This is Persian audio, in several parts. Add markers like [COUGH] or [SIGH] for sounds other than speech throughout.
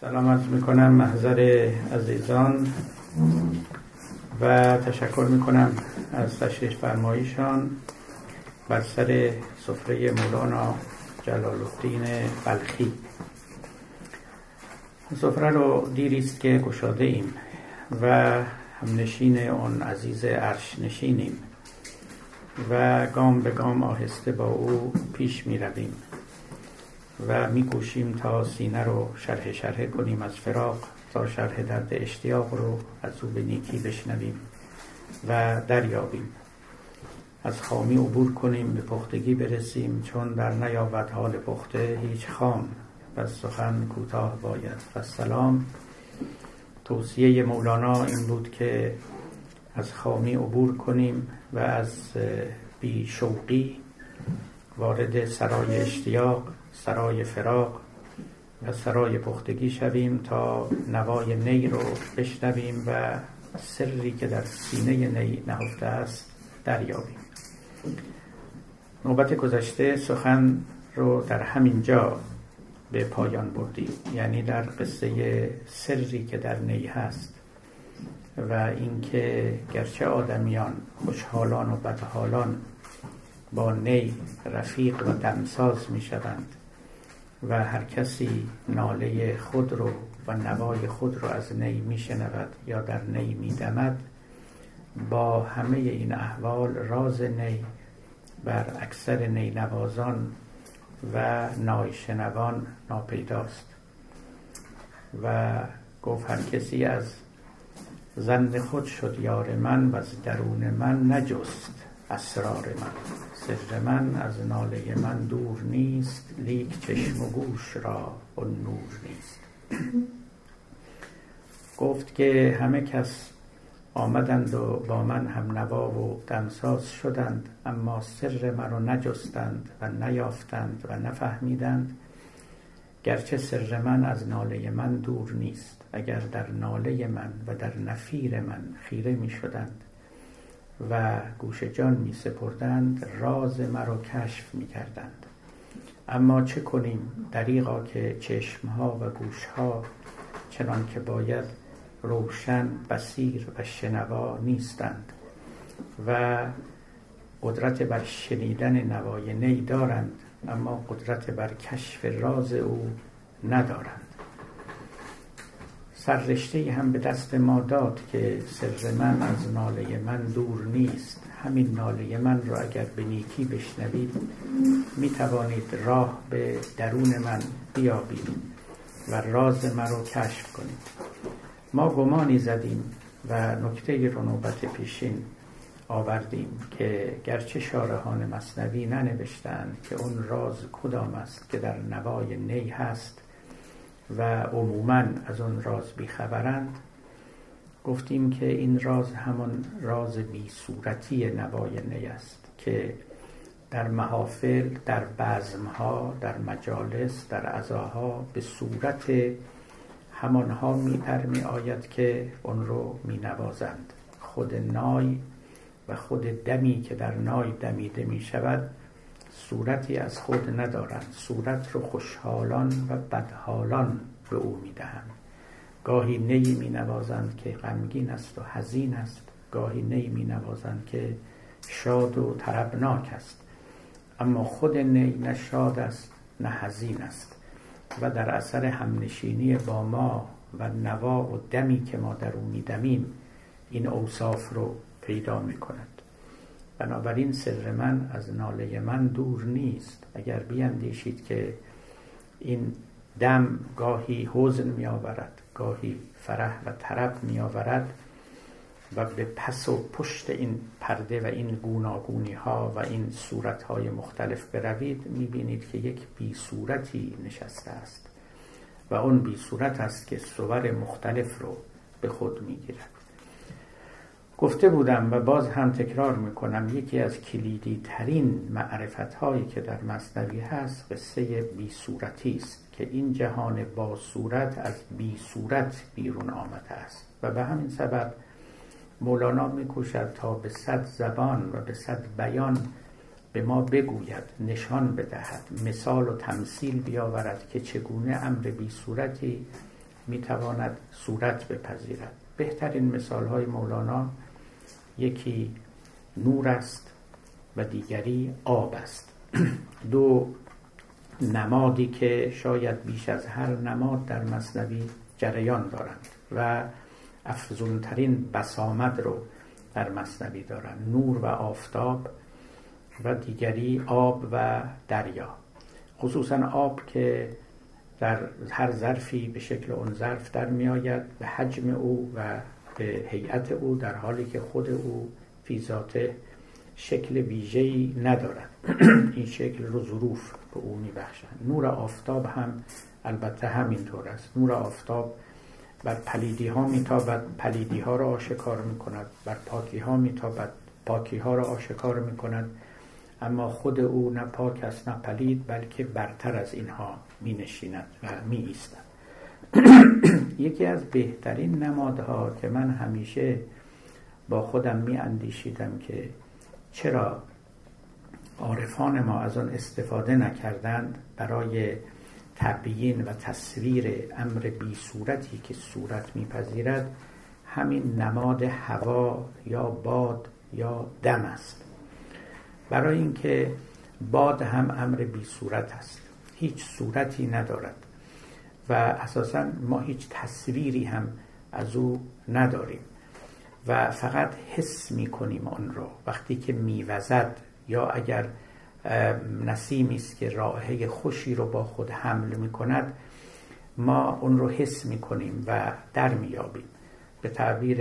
سلام عرض می‌کنم محضر عزیزان و تشکر می‌کنم از تشریف فرماییشان بر سر سفره مولانا جلال الدین بلخی. سفره رو دیریست که گشاده ایم و همنشین اون عزیز عرش نشینیم و گام به گام آهسته با او پیش می رویم و می تا سینه رو شرح شرح کنیم از فراق تا شرح درد اشتیاق رو از او به نیکی بشنویم و دریابیم. از خامی عبور کنیم به پختگی برسیم چون در نیابت حال پخته هیچ خام. و سخن کوتاه باید. و سلام. توصیه مولانا این بود که از خامی عبور کنیم و از بی شوقی وارد سرای اشتیاق سرای فراق و سرای پختگی شویم تا نوای نی رو بشنویم و سری که در سینه نی نهفته است دریابیم. نوبت گذشته سخن رو در همین جا به پایان بردیم یعنی در قصه سری که در نی هست و اینکه گرچه آدمیان خوشحالان و بدحالان با نی رفیق و دمساز می شوند و هر کسی ناله خود رو و نوای خود رو از نی می شنود یا در نی می دمد با همه این احوال راز نی بر اکثر نی نوازان و نایشنوان ناپیداست. و گفت هر کسی از زن خود شد یار من و از درون من نجست اسرار من. سر من از ناله من دور نیست لیک چشم و گوش را و نور نیست. گفت که همه کس آمدند و با من هم نوا و دمساز شدند اما سر مرا نجستند و نیافتند و نفهمیدند گرچه سر من از ناله من دور نیست. اگر در ناله من و در نفیر من خیره می شدند و گوش جان می سپردند راز مرا کشف می کردند اما چه کنیم؟ دریغا که چشمها و گوشها چنان که باید روشن بسیر و شنوا نیستند و قدرت بر شنیدن نوای نی دارند اما قدرت بر کشف راز او ندارند. سررشته هم به دست ما داد که سر من از ناله من دور نیست. همین ناله من رو اگر به نیکی بشنوید می توانید راه به درون من بیابید و راز من رو کشف کنید. ما گمانی زدیم و نکته رو نوبت پیشین آوردیم که گرچه شارحان مصنوی ننوشتند که اون راز کدام است که در نوای نی هست و عموما از اون راز بیخبرند گفتیم که این راز همون راز بی صورتی نوای نی است که در محافل در بزمها در مجالس در عزاها به صورت همانها میپر می آید که اون رو می نوازند. خود نای و خود دمی که در نای دمیده می شود صورتی از خود ندارند صورت رو خوشحالان و بدحالان به او می‌دهند. گاهی نی می نوازند که غمگین است و حزین است. گاهی نی می نوازند که شاد و طربناک است. اما خود نی نه شاد است نه حزین است. و در اثر همنشینی با ما و نوا و دمی که ما در او میدمیم این اوصاف رو پیدا می کند بنابراین سر من از ناله من دور نیست. اگر بیندیشید که این دم گاهی حزن می آورد گاهی فرح و طرب می آورد و به پس و پشت این پرده و این گوناگونی ها و این صورت های مختلف بروید می بینید که یک بی صورتی نشسته است و اون بی صورت است که صور مختلف رو به خود می گیرد گفته بودم و باز هم تکرار می‌کنم یکی از کلیدی ترین معرفت هایی که در مصنوی هست قصه بی صورتی است که این جهان با صورت از بی صورت بیرون آمده است. و به همین سبب مولانا میکوشد تا به صد زبان و به صد بیان به ما بگوید نشان بدهد مثال و تمثیل بیاورد که چگونه امر بی صورتی می‌تواند صورت بپذیرد. بهترین مثال های مولانا یکی نور است و دیگری آب است. [CLEARS THROAT] دو نمادی که شاید بیش از هر نماد در مصنوی جریان دارند و افزونترین بسامد رو در مصنوی دارند. نور و آفتاب و دیگری آب و دریا. خصوصا آب که در هر ظرفی به شکل اون ظرف در می آید به حجم او و به هیئت او در حالی که خود او فی ذاته شکل ویژه‌ای ندارد. [CLEARS THROAT] این شکل رو ظروف به او میبخشند. نور آفتاب هم البته همینطور است. نور آفتاب بر پلیدی ها میتابد پلیدی ها را آشکار می‌کند. بر پاکی ها میتابد پاکی ها را آشکار می‌کند. اما خود او نه پاک است نه پلید بلکه برتر از اینها می نشیند و می ایستد [CLEARS THROAT] [CLEARS THROAT] یکی از بهترین نمادها که من همیشه با خودم می اندیشیدم که چرا عارفان ما از آن استفاده نکردند برای تبیین و تصویر امر بی صورتی که صورت میپذیرد همین نماد هوا یا باد یا دم است. برای اینکه باد هم امر بی صورت است. هیچ صورتی ندارد. و اساسا ما هیچ تصویری هم از او نداریم. و فقط حس می کنیم آن را. وقتی که میوزد یا اگر نسیمی است که راهه خوشی رو با خود حمل می کند ما اون رو حس می کنیم و در میابیم به تعبیر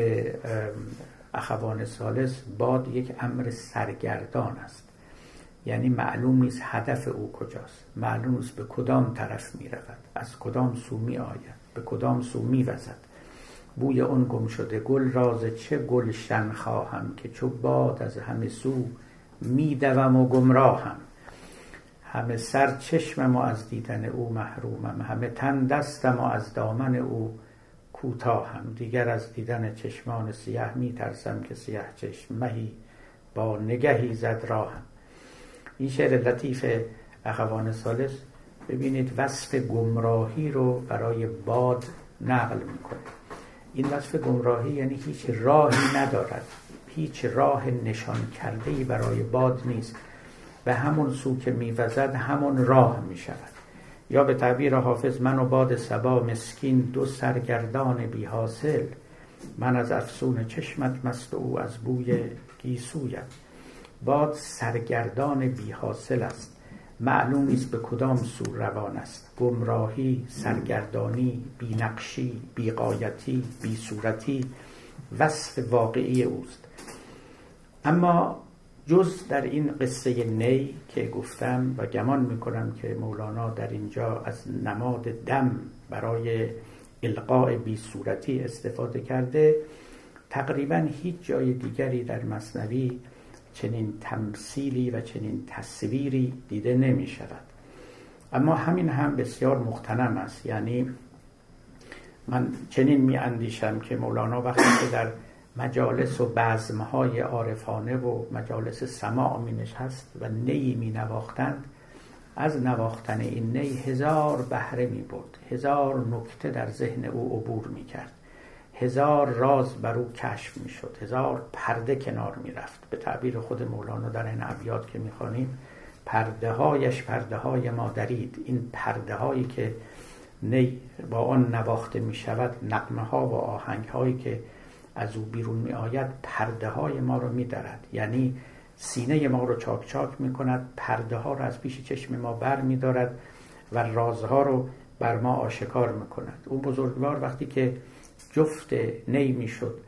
اخوان سالس باد یک امر سرگردان است. یعنی معلوم نیست هدف او کجاست. معلوم نیست به کدام طرف می رود از کدام سو می آید به کدام سو می وزد بوی اون گم شده گل راز چه گلشن خواهم که چو باد از همه سو میدوم و گمراهم. همه سر چشمم و از دیدن او محرومم. همه تن دستم و از دامن او کوتاهم. دیگر از دیدن چشمان سیاه میترسم که سیاه چشم مهی با نگهی زد راهم. این شعر لطیف اخوان سالس. ببینید وصف گمراهی رو برای باد نقل می‌کنه. این وصف گمراهی یعنی هیچ راهی ندارد. هیچ راه نشان کرده ای برای باد نیست. به همون سو که میوزد همون راه می شود یا به تعبیر حافظ من و باد سبا مسکین دو سرگردان بی حاصل. من از افسون چشمت مست او از بوی گیسویم. باد سرگردان بی حاصل است. معلوم نیست به کدام سو روان است. گمراهی سرگردانی بینقشی بیقایتی بیصورتی وصف واقعی اوست. اما جز در این قصه نی که گفتم و گمان می‌کنم که مولانا در اینجا از نماد دم برای القاء بی صورتی استفاده کرده تقریبا هیچ جای دیگری در مصنوی چنین تمثیلی و چنین تصویری دیده نمی شود اما همین هم بسیار مختنم است. یعنی من چنین می اندیشم که مولانا وقتی که در مجالس و بزمهای عارفانه و مجالس سماع می نشست و نی می نواختند از نواختن این نی هزار بهره می برد هزار نکته در ذهن او عبور می کرد هزار راز بر او کشف می شد هزار پرده کنار می رفت به تعبیر خود مولانا در این ابیات که می خانیم پرده هایش پرده های ما درید. این پرده هایی که نی با آن نواخته می شود نقمه ها و آهنگ هایی که از او بیرون می آید پرده های ما رو می دارد یعنی سینه ما رو چاک چاک می کند پرده ها رو از پیش چشم ما بر می دارد و رازها رو بر ما آشکار می کند اون بزرگوار وقتی که جفت نی می شد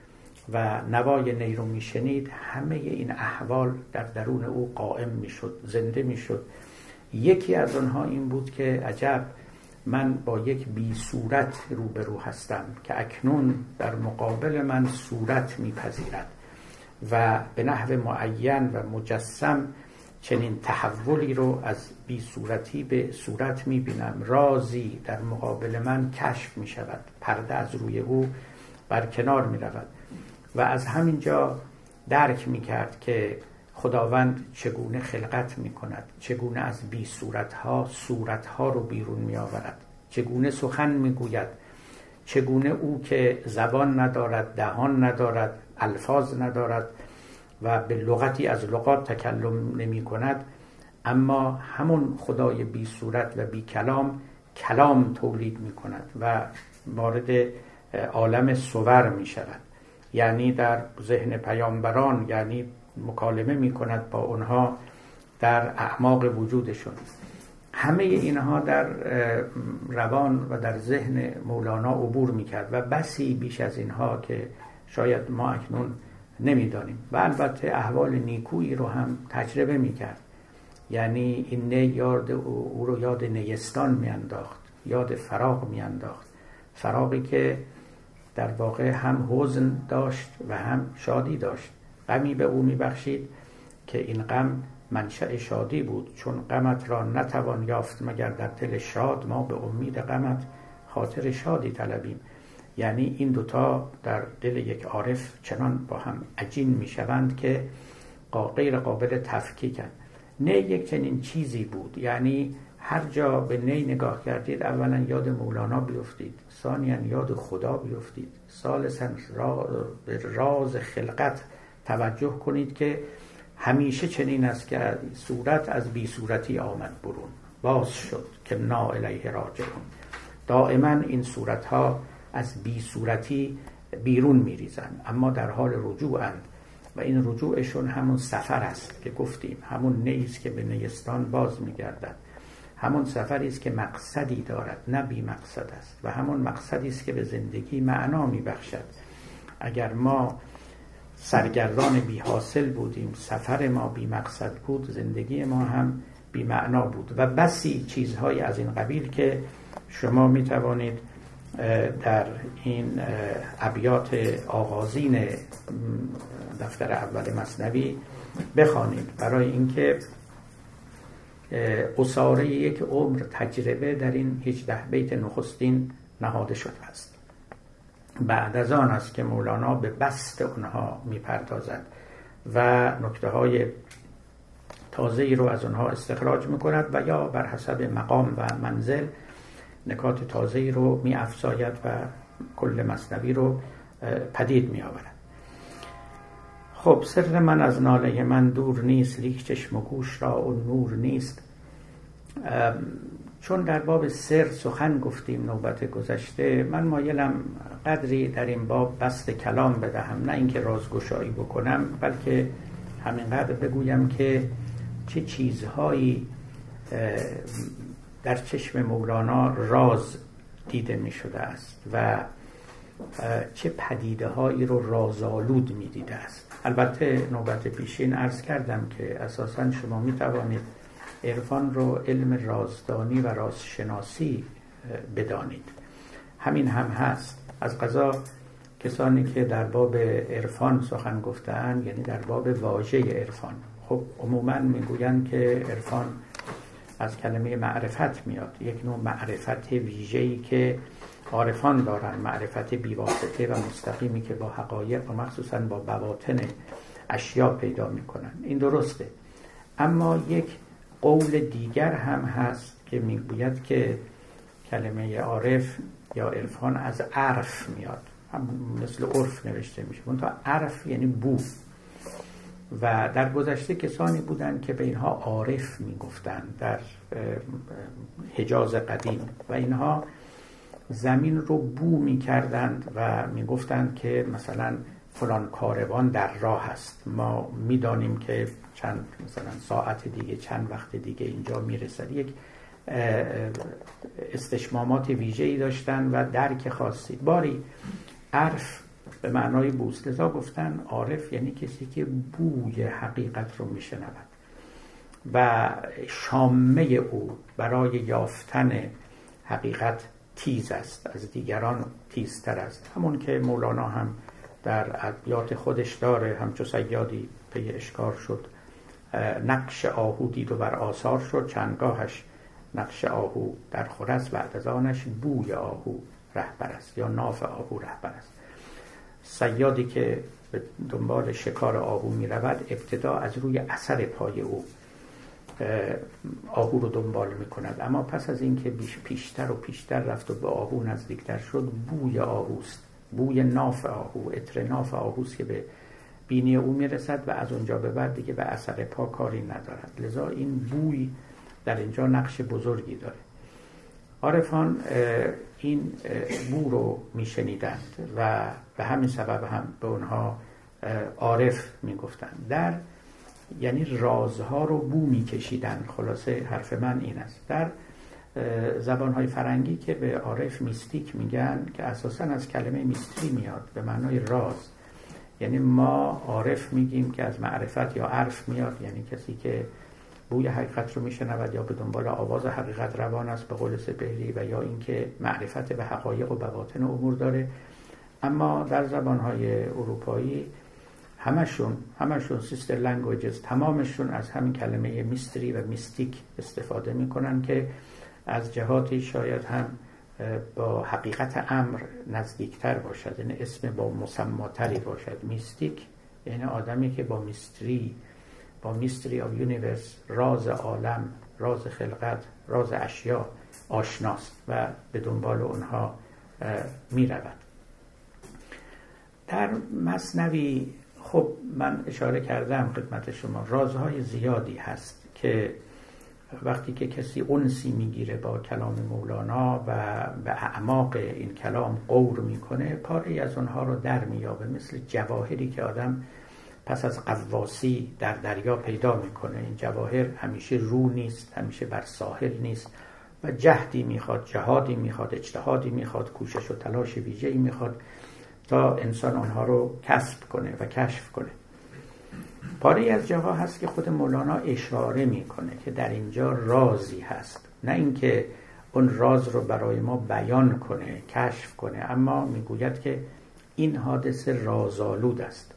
و نوای نی رو می شنید همه این احوال در درون او قائم می شد زنده می شد یکی از آنها این بود که عجب من با یک بی صورت روبرو هستم که اکنون در مقابل من صورت میپذیرد و به نحو معین و مجسم چنین تحولی رو از بی صورتی به صورت می‌بینم. رازی در مقابل من کشف می شود پرده از روی او برکنار می رود و از همینجا درک می کرد که خداوند چگونه خلقت می کند چگونه از بی صورت ها صورت ها رو بیرون می آورد چگونه سخن می گوید چگونه او که زبان ندارد دهان ندارد الفاظ ندارد و به لغتی از لغات تکلم نمی کند. اما همون خدای بی صورت و بی کلام کلام تولید می کند و وارد عالم سور می شود. یعنی در ذهن پیامبران یعنی مکالمه می کند با اونها در اعماق وجودشون. همه اینها در روان و در ذهن مولانا عبور می کرد و بسی بیش از اینها که شاید ما اکنون نمی‌دانیم. و البته احوال نیکویی رو هم تجربه می کرد یعنی این نه یاد او رو یاد نیستان میانداخت یاد فراغ میانداخت. فراغی که در واقع هم حزن داشت و هم شادی داشت. غمی به او میبخشید که این غم منشأ شادی بود. چون غمت را نتوان یافت مگر در دل شاد ما به امید غمت خاطر شادی طلبیم. یعنی این دوتا در دل یک عارف چنان با هم عجین می‌شوند که غیر قابل تفکیکن. نه یک چنین چیزی بود. یعنی هر جا به نی نگاه کردید اولا یاد مولانا بیفتید ثانیا یاد خدا بیفتید. را به راز خلقت توجه کنید که همیشه چنین است که صورت از بی صورتی آمد برون. باز شد که نا الیه راجعون. دائما این صورت ها از بی صورتی بیرون میریزند اما در حال رجوعند. و این رجوعشون همون سفر است که گفتیم. همون نیست که به نیستان باز میگردد. همون سفری است که مقصدی دارد نه بی مقصد است. و همون مقصدی است که به زندگی معنا میبخشد. اگر ما سرگردان بی حاصل بودیم سفر ما بی مقصد بود زندگی ما هم بی معنا بود. و بسی چیزهای از این قبیل که شما می توانید در این ابیات آغازین دفتر اول مصنوی بخوانید. برای اینکه اصاره یک عمر تجربه در این 18 بیت نخستین نهاده شده است. بعد از آن است که مولانا به بست اونها می‌پردازد و نکته های تازه ای رو از اونها استخراج می‌کند و یا بر حسب مقام و منزل نکات تازه رو می افزاید و کل مصنوی رو پدید می آورد خب سر من از ناله من دور نیست لیک چشم و گوش را و نور نیست. چون در باب سر سخن گفتیم نوبت گذشته من مایلم قدری در این باب بست کلام بدهم نه اینکه رازگشایی بکنم بلکه همینقدر بگویم که چه چیزهایی در چشم مولانا راز دیده می شده است و چه پدیده هایی رو رازآلود می دیده است. البته نوبت پیشین عرض کردم که اساسا شما می توانید عرفان رو علم رازدانی و رازشناسی بدانید. همین هم هست. از قضا کسانی که در باب عرفان سخن گفتن یعنی در باب واژه عرفان. خب عموما می‌گویند که عرفان از کلمه معرفت میاد. یک نوع معرفت ویژه‌ای که عارفان دارن معرفت بیواسطه و مستقیمی که با حقایق و مخصوصا با بواطن اشیا پیدا می‌کنن. این درسته. اما یک قول دیگر هم هست که می‌گوید که کلمه عارف یا عرفان از عرف میاد. مثل عرف نوشته میشه. تا عرف یعنی بو. و در گذشته کسانی بودند که به اینها عارف می‌گفتند در حجاز قدیم و اینها زمین رو بو می‌کردند و می‌گفتند که مثلا فلان کاروان در راه است. ما می‌دانیم که چند مثلا ساعت دیگه چند وقت دیگه اینجا می‌رسد. یک استشمامات ویژه‌ای داشتن و درک خاصی. باری عرف به معنای بوست لذا گفتن عارف یعنی کسی که بوی حقیقت رو میشنود و شامه او برای یافتن حقیقت تیز است از دیگران تیزتر است. همون که مولانا هم در ادبیات خودش داره همچو سیادی پی اشکار شد نقش آهو دید و بر آثار شد چندگاهش نقش آهو در خور است بعد از بوی آهو رهبر است یا ناف آهو رهبر است. سیادی که به دنبال شکار آهو می رود ابتدا از روی اثر پای او آهو رو دنبال می‌کند. اما پس از اینکه پیشتر و پیشتر رفت و به آهو نزدیکتر شد بوی آهوست. بوی ناف آهو اتر ناف آهوست که به بینی او می‌رسد و از اونجا به بعد دیگه به اثر پا کاری ندارد. لذا این بوی در اینجا نقش بزرگی داره. عارفان این بو رو میشنیدند و به همین سبب هم به اونها عارف می‌گفتند. در یعنی رازها رو بو میکشیدن خلاصه حرف من این است. در زبانهای فرنگی که به عارف میستیک میگن که اساسا از کلمه میستری میاد به معنای راز. یعنی ما عارف میگیم که از معرفت یا عرف میاد یعنی کسی که بوی حقیقت رو میشنود یا به دنبال آواز حقیقت روان است به قول سپهری و یا اینکه معرفت به حقایق و بواطن امور داره. اما در زبانهای اروپایی همشون همشون sister languages تمامشون از همین کلمه mystery و mystic استفاده می‌کنن که از جهاتی شاید هم با حقیقت امر نزدیکتر باشد. یعنی اسم با مسماتری باشد. mystic یعنی آدمی که با mystery mystery of universe راز عالم راز خلقت راز اشیا آشناست و به دنبال اونها می رود در مصنوی خب من اشاره کردم خدمت شما رازهای زیادی هست که وقتی که کسی اونسی می‌گیره با کلام مولانا و به اعماق این کلام قور می‌کنه پاره از اونها رو در میابه مثل جواهری که آدم پس از قواسی در دریا پیدا می‌کنه. این جواهر همیشه رو نیست همیشه بر ساحل نیست و جهدی می‌خواد جهادی می‌خواد اجتهادی می‌خواد کوشش و تلاش ویژه‌ای می‌خواد تا انسان آنها رو کسب کنه و کشف کنه. پاره از جاها هست که خود مولانا اشاره می‌کنه که در اینجا رازی هست. نه اینکه اون راز رو برای ما بیان کنه کشف کنه اما می‌گوید که این حادثه رازآلود است.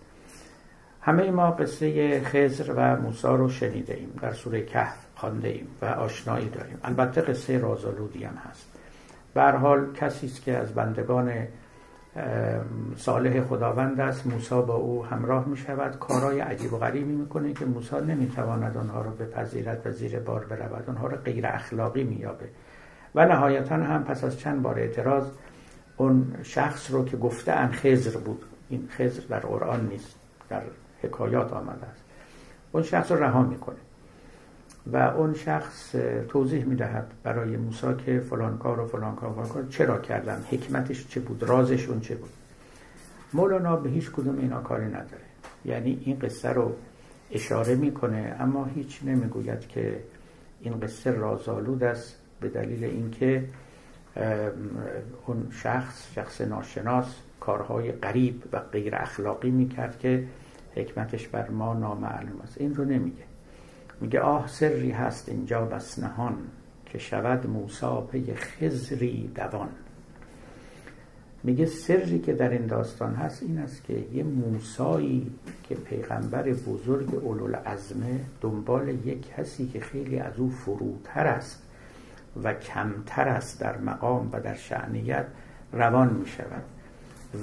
همه ما قصه خزر و موسی رو شنیده ایم در سوره کهف خوانده ایم و آشنایی داریم. البته قصه رازآلودی هم هست. به حال کسی است که از بندگان صالح خداوند است موسی با او همراه می شود کارهای عجیب و غریبی می‌کنه که موسی نمی‌تواند آنها رو بپذیرد و زیر بار برود. آنها رو غیر اخلاقی مییابه. و نهایتا هم پس از چند بار اعتراض اون شخص رو که گفته ان خزر بود. این خزر در قرآن نیست در حکایات آمده است. اون شخص رها می‌کنه و اون شخص توضیح می‌دهد برای موسی که فلان کار و فلان کار فلان کار چرا کردن حکمتش چه بود رازش اون چه بود. مولانا به هیچ کدوم اینا کاری نداره. یعنی این قصه رو اشاره می‌کنه اما هیچ نمی‌گوید که این قصه رازآلود است به دلیل اینکه اون شخص شخص ناشناس کارهای غریب و غیر اخلاقی می‌کرد که حکمتش بر ما نامعلوم است. این رو نمیگه. میگه آه سری هست اینجا بس نهان که شود موسا پی خزری دوان. میگه سری که در این داستان هست این است که یه موسایی که پیغمبر بزرگ اولوالعزمه دنبال یک کسی که خیلی از او فروتر است و کمتر است در مقام و در شعنیت روان می شود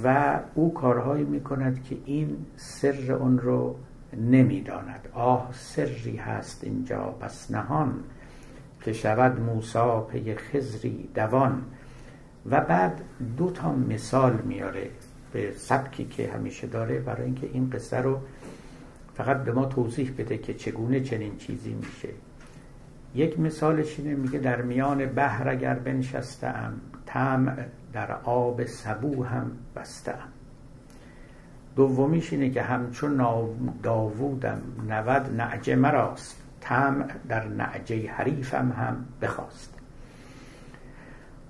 و او کارهایی می کند که این سر اون رو نمی‌داند. آه سری هست اینجا پس نهان که شود موسا پی خزری دوان. و بعد دو تا مثال میاره به سبکی که همیشه داره برای اینکه این قصه رو فقط به ما توضیح بده که چگونه چنین چیزی میشه. یک مثالش اینه میگه در میان بحر اگر بنشستم تم در آب سبو هم بستم دومیش اینه که همچون داوودم نود نعجه مراست تم در نعجه حریفم هم بخواست.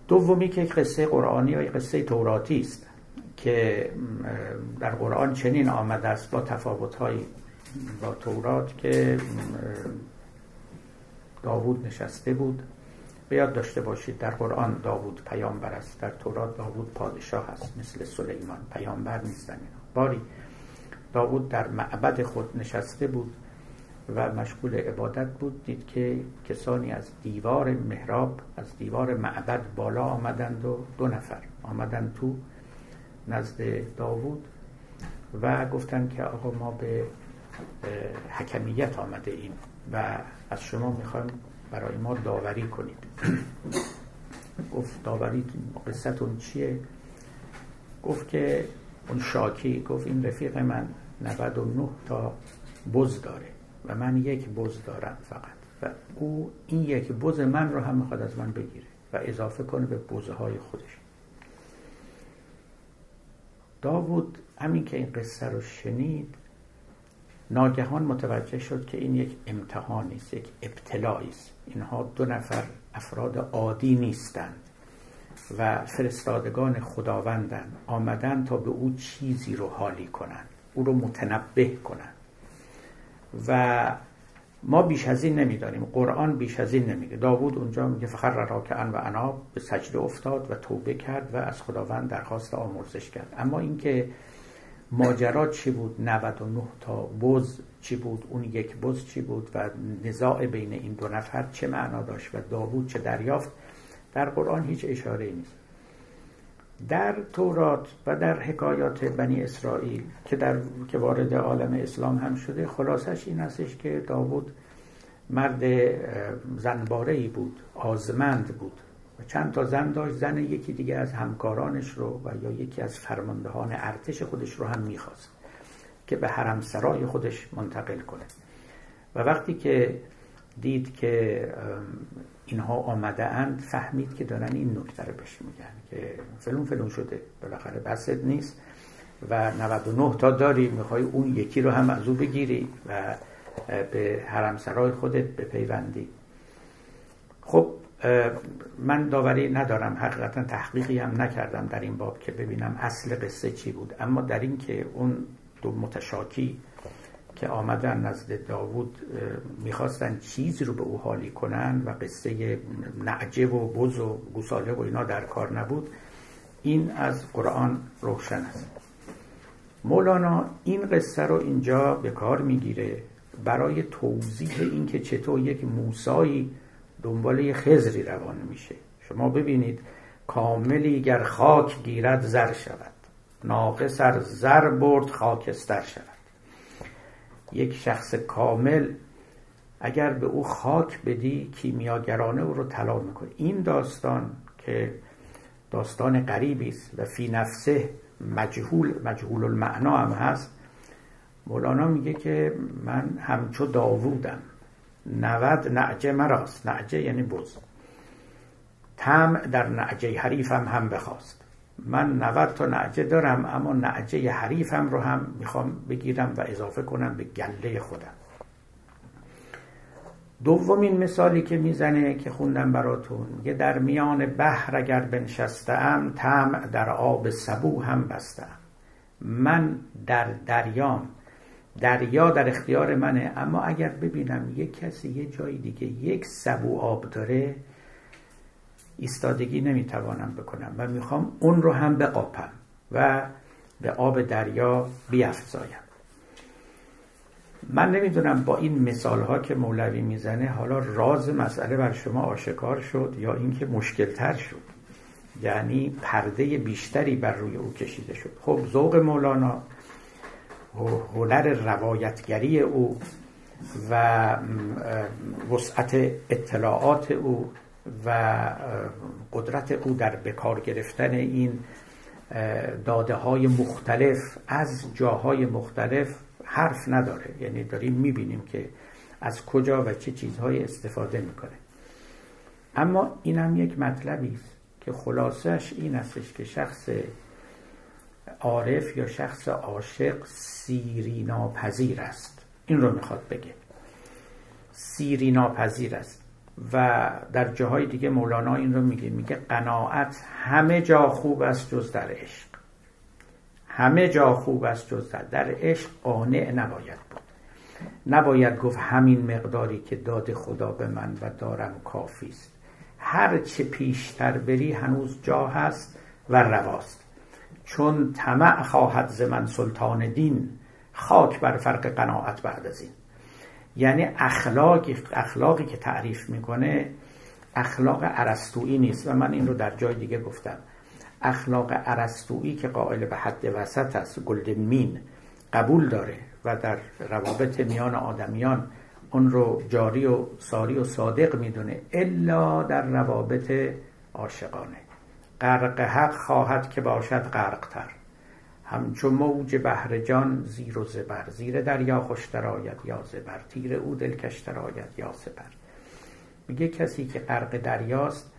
دومی که قصه قرآنی یا قصه توراتی است که در قرآن چنین آمده است با تفاوت‌های با تورات که داوود نشسته بود. به داشته باشید. در قرآن داوود پیامبر است. در تورات داوود پادشاه است. مثل سلیمان پیامبر نیستن اینا. باری داود در معبد خود نشسته بود و مشغول عبادت بود. دید که کسانی از دیوار محراب از دیوار معبد بالا آمدند و دو نفر آمدند تو نزد داوود و گفتند که آقا ما به حکمیت آمده ایم و از شما می‌خوایم برای ما داوری کنید. [CLEARS THROAT] گفت داوری قصتون چیه؟ گفت که اون شاکی گفت این رفیق من 99 تا بز داره و من یک بز دارم فقط. و او این یک بز من رو هم می‌خواد از من بگیره و اضافه کنه به بزهای خودش. داوود همین که این قصه رو شنید ناگهان متوجه شد که این یک امتحانی است یک ابتلایی است. اینها دو نفر افراد عادی نیستند و فرستادگان خداوندن آمدن تا به او چیزی رو حالی کنند او رو متنبه کنند. و ما بیش از این نمی‌دانیم. قرآن بیش از این نمیگه. داوود اونجا میگه فخر راکعا و انا به سجده افتاد و توبه کرد و از خداوند درخواست آمرزش کرد. اما اینکه ماجرا چی بود؟ 99 تا بز چی بود؟ اون یک بز چی بود؟ و نزاع بین این دو نفر چه معنا داشت؟ و داوود چه دریافت؟ در قرآن هیچ اشاره نیست. در تورات و در حکایات بنی اسرائیل که, در که وارد عالم اسلام هم شده خلاصش این هستش که داوود مرد زنباره ای بود آزمند بود. و چند تا زن داشت زن یکی دیگه از همکارانش رو و یا یکی از فرماندهان ارتش خودش رو هم می‌خواست که به حرم سرای خودش منتقل کنه. و وقتی که دید که اینها آمده اند فهمید که دارن این نکته رو بهش میگن که فلون فلون شده بالاخره بسط نیست و 99 تا داری می‌خوای اون یکی رو هم از او بگیری و به حرم سرای خودت بپیوندی. خب من داوری ندارم حقیقتا تحقیقی هم نکردم در این باب که ببینم اصل قصه چی بود. اما در این که اون دو متشاکی که آمدن نزد داوود می‌خواستن چیزی رو به او حالی کنن و قصه نعجه و بز و گوساله و اینا در کار نبود این از قرآن روشن است. مولانا این قصه رو اینجا به کار می‌گیره برای توضیح اینکه چطور یک موسایی دنبال یه خزری روانه میشه. شما ببینید کاملی گر خاک گیرد زر شود. ناقص زر برد خاکستر شود. یک شخص کامل اگر به او خاک بدی کیمیاگرانه او رو طلا می‌کنه. این داستان که داستان غریبی است و فی نفسه مجهول مجهول المعنا هم هست. مولانا میگه که من همچو داوودم. نود نعجه مراست. نعجه یعنی بز تم در نعجه حریفم هم بخواست. من 90 تا نعجه دارم اما نعجه حریفم رو هم می‌خوام بگیرم و اضافه کنم به گله خودم. دومین مثالی که می‌زنه که خوندم براتون یه در میان بحر اگر بنشستم تم در آب سبو هم بستم. من در دریام دریا در اختیار منه اما اگر ببینم یک کسی یه جای دیگه یک سبو آب داره ایستادگی نمی‌توانم بکنم و می‌خوام اون رو هم بقاپم و به آب دریا بیافزایم. من نمی‌دونم با این مثال ها که مولوی می‌زنه حالا راز مسئله بر شما آشکار شد یا اینکه مشکل تر شد؟ یعنی پرده بیشتری بر روی او کشیده شد. خب ذوق مولانا هنر روایتگری او و وسعت اطلاعات او و قدرت او در بکار گرفتن این داده های مختلف از جاهای مختلف حرف نداره. یعنی داریم می‌بینیم که از کجا و چه چیزهای استفاده می‌کنه. اما این هم یک مطلبی است که خلاصش این استش که شخص عارف یا شخص عاشق سیری ناپذیر است. این رو می‌خواد بگه. سیری ناپذیر است. و در جاهای دیگه مولانا این رو میگه. میگه قناعت همه جا خوب است جز در عشق. همه جا خوب است جز در, در عشق قانع نباید بود. نباید گفت همین مقداری که داد خدا به من و دارم کافی است. هر چه پیشتر بری هنوز جا هست و رواست. چون طمع خواهد ز من سلطان دین خاک بر فرق قناعت بعد از این. یعنی اخلاقی اخلاقی که تعریف می‌کنه اخلاق عرستویی نیست و من این رو در جای دیگه گفتم. اخلاق عرستویی که قائل به حد وسط است گلدن مین قبول داره و در روابط میان آدمیان اون رو جاری و ساری و صادق می‌دونه الا در روابط عاشقانه. غرق حق خواهد که باشد غرقتر. همچو موج بحر جان زیر و زبر زیر دریا خوشتر آید یا زبر تیر او دلکشتر آید یا سپر. میگه کسی که غرق دریاست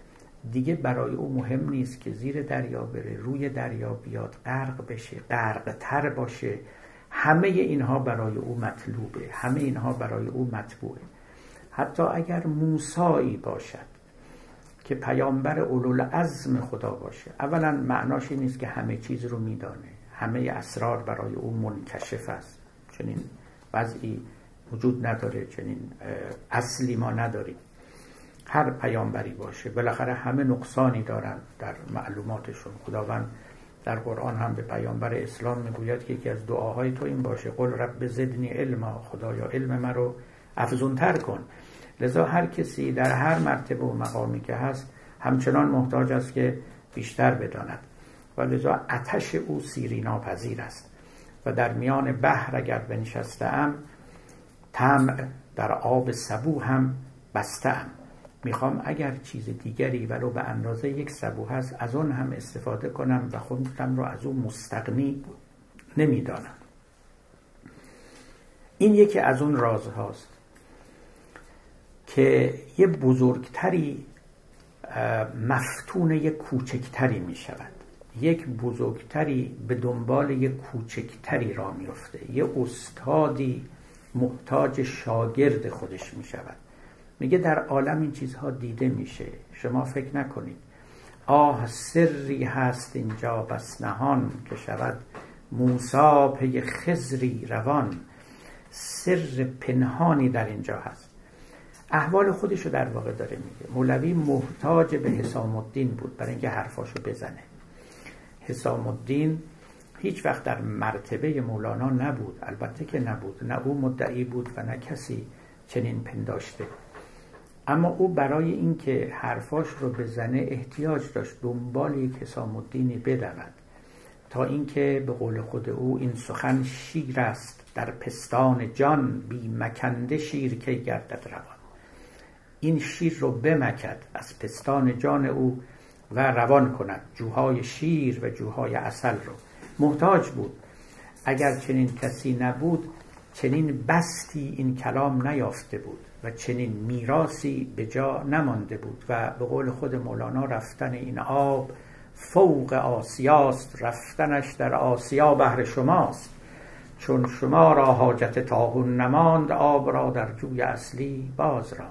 دیگه برای او مهم نیست که زیر دریا بره روی دریا بیاد غرق بشه غرق تر باشه. همه اینها برای او مطلوبه همه اینها برای او مطبوعه. حتی اگر موسایی باشد که پیامبر عزم خدا باشه. اولا معناش این نیست که همه چیز رو میدانه. همه اسرار برای او منکشف است. چنین وضعی وجود نداره چنین اصلی ما نداریم. هر پیامبری باشه. بالاخره همه نقصانی دارند در معلوماتشون. خداوند در قرآن هم به پیامبر اسلام می‌گوید که یکی از دعاهای تو این باشه. قل رب زدنی علما. خدایا علم من رو افزونتر کن. لذا هر کسی در هر مرتبه و مقامی که هست همچنان محتاج است که بیشتر بداند. و لذا اتش او سیری ناپذیر است. و در میان بحر اگر بنشستم طمع در آب سبو هم بستم می‌خوام اگر چیز دیگری ولو به اندازه یک سبو هست از اون هم استفاده کنم و خودم رو از اون مستقنی نمی‌دانم. این یکی از اون رازهاست. که یه بزرگتری مفتون یک کوچکتری می شود یک بزرگتری به دنبال یک کوچکتری را میفته یه استادی محتاج شاگرد خودش می شود میگه در عالم این چیزها دیده میشه. شما فکر نکنید. آه سری هست اینجا بس نهان که شود موسا پی خزری روان. سر پنهانی در اینجا هست. احوال خودش رو در واقع داره میگه. مولوی محتاج به حسام الدین بود برای اینکه حرفاشو بزنه. حسام الدین هیچ وقت در مرتبه مولانا نبود. البته که نبود. نه او مدعی بود و نه کسی چنین پنداشته. اما او برای اینکه حرفاش رو بزنه احتیاج داشت دنبال یک حسام الدینی بدود. تا اینکه به قول خود او این سخن شیر است در پستان جان بی مکنده شیر که گردد روان. این شیر رو بمکد از پستان جان او و روان کند. جوهای شیر و جوهای اصل رو. محتاج بود. اگر چنین کسی نبود چنین بستی این کلام نیافته بود و چنین میراسی به جا نمانده بود و به قول خود مولانا رفتن این آب فوق آسیاست رفتنش در آسیا بهر شماست. چون شما را حاجت تاهون نماند آب را در جوی اصلی باز را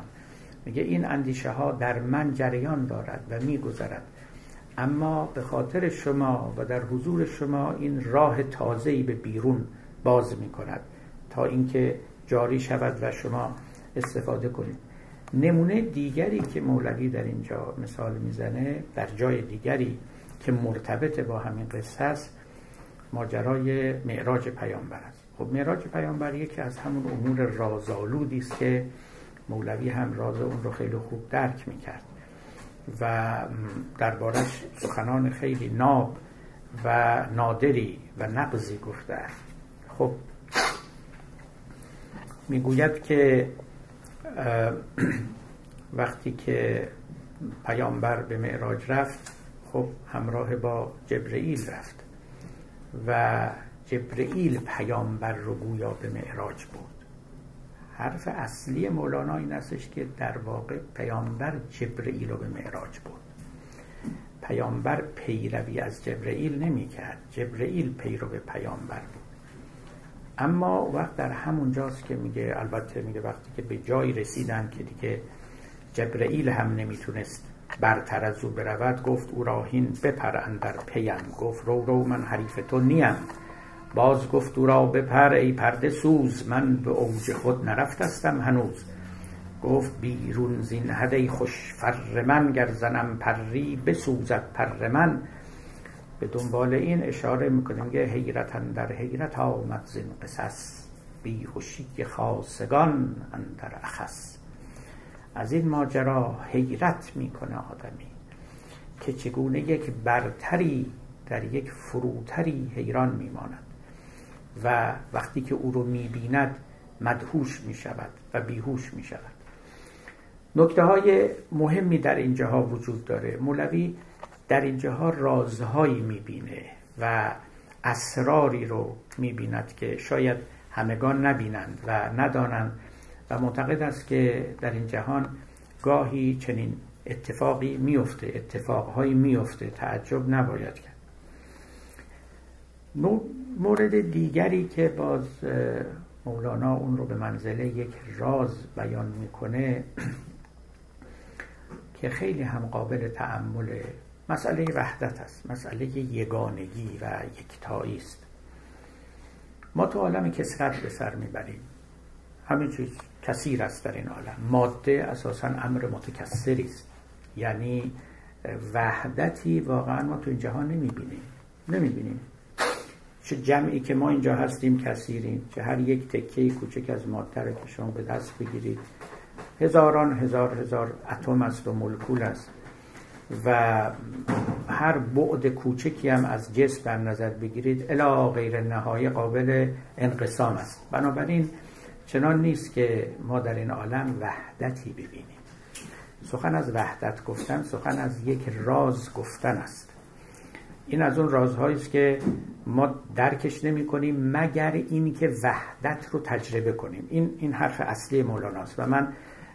میگه این اندیشه ها در من جریان دارد و میگذرد. اما به خاطر شما و در حضور شما این راه تازه‌ای به بیرون باز می کند تا اینکه جاری شود و شما استفاده کنید. نمونه دیگری که مولوی در اینجا مثال می‌زنه در جای دیگری که مرتبط با همین قصه است ماجرای معراج پیامبر است. خب معراج پیامبر یکی از همون امور رازآلودی است که مولوی هم راز اون رو خیلی خوب درک می‌کرد و دربارش سخنان خیلی ناب و نادری و نقضی گفته خب می‌گوید که [CLEARS THROAT] وقتی که پیامبر به معراج رفت خب همراه با جبرئیل رفت و جبرئیل پیامبر رو گویا به معراج بود حرف اصلی مولانا این استش که در واقع پیامبر جبرئیل رو به معراج بود پیامبر پیروی از جبرئیل نمی کرد جبرئیل پیرو به پیامبر بود اما وقت در همون جاست که میگه البته میگه وقتی که به جایی رسیدن که دیگه جبرئیل هم نمی‌تونست برتر از او برود گفت او راهین بپر اندر پیم. گفت رو رو من حریف تو نیم. باز گفت او را بپر ای پرده سوز من به اوج خود نرفتستم هنوز. گفت بیرون زین هدی خوش فر من گر زنم پری بسوزد پر من. به دنبال این اشاره می‌کنیم که حیرت در حیرت آمد زین قصص. بیهوشی خاصگان اندر اخص. از این ماجرا حیرت می‌کنه آدمی که چگونه یک برتری در یک فروتری حیران میماند. و وقتی که او رو می‌بیند مدهوش می شود و بیهوش می شود نکته های مهمی در اینجاها وجود داره. مولوی در اینجاها رازهایی می‌بینه و اسراری رو می‌بیند که شاید همگان نبینند و ندانند و معتقد است که در این جهان گاهی چنین اتفاقی میفته اتفاقهایی میفته تعجب نباید مورد دیگری که باز مولانا اون رو به منزله یک راز بیان می‌کنه [CLEARS THROAT] که خیلی هم قابل تعمل مسئله وحدت است مسئله یگانگی و یکتایی است. ما تو عالم کسرت به سر می‌بریم. همه چیز کثیر است در این عالم. ماده اساسا امر متکثری است. یعنی وحدتی واقعا ما تو این جهان نمی‌بینیم. نمی‌بینیم. چه جمعی که ما اینجا هستیم کثیریم چه هر یک تکه کوچک از که شما به دست بگیرید. هزاران هزار هزار اتم است و مولکول است و هر بعد کوچکی هم از جسم در نظر بگیرید الا غیر نهایی قابل انقسام است. بنابراین چنان نیست که ما در این عالم وحدتی ببینیم. سخن از وحدت گفتن سخن از یک راز گفتن است. این از اون رازهایی است که ما درکش نمی کنیم مگر اینکه وحدت رو تجربه کنیم. این این حرف اصلی مولاناست و من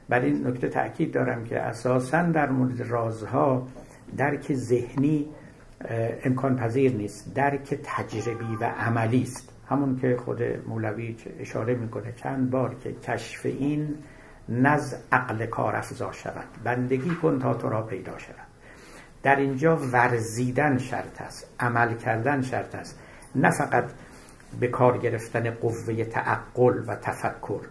بر این نکته تاکید دارم که اساسا در مورد رازها درک ذهنی امکان پذیر نیست. درک تجربی و عملی است. همون که خود مولوی اشاره می‌کنه چند بار که کشف این نز عقل کار افزا شود. بندگی کن تا تو را پیدا شود. در اینجا ورزیدن شرط است عمل کردن شرط است. نه فقط به کار گرفتن قوه تعقل و تفکر.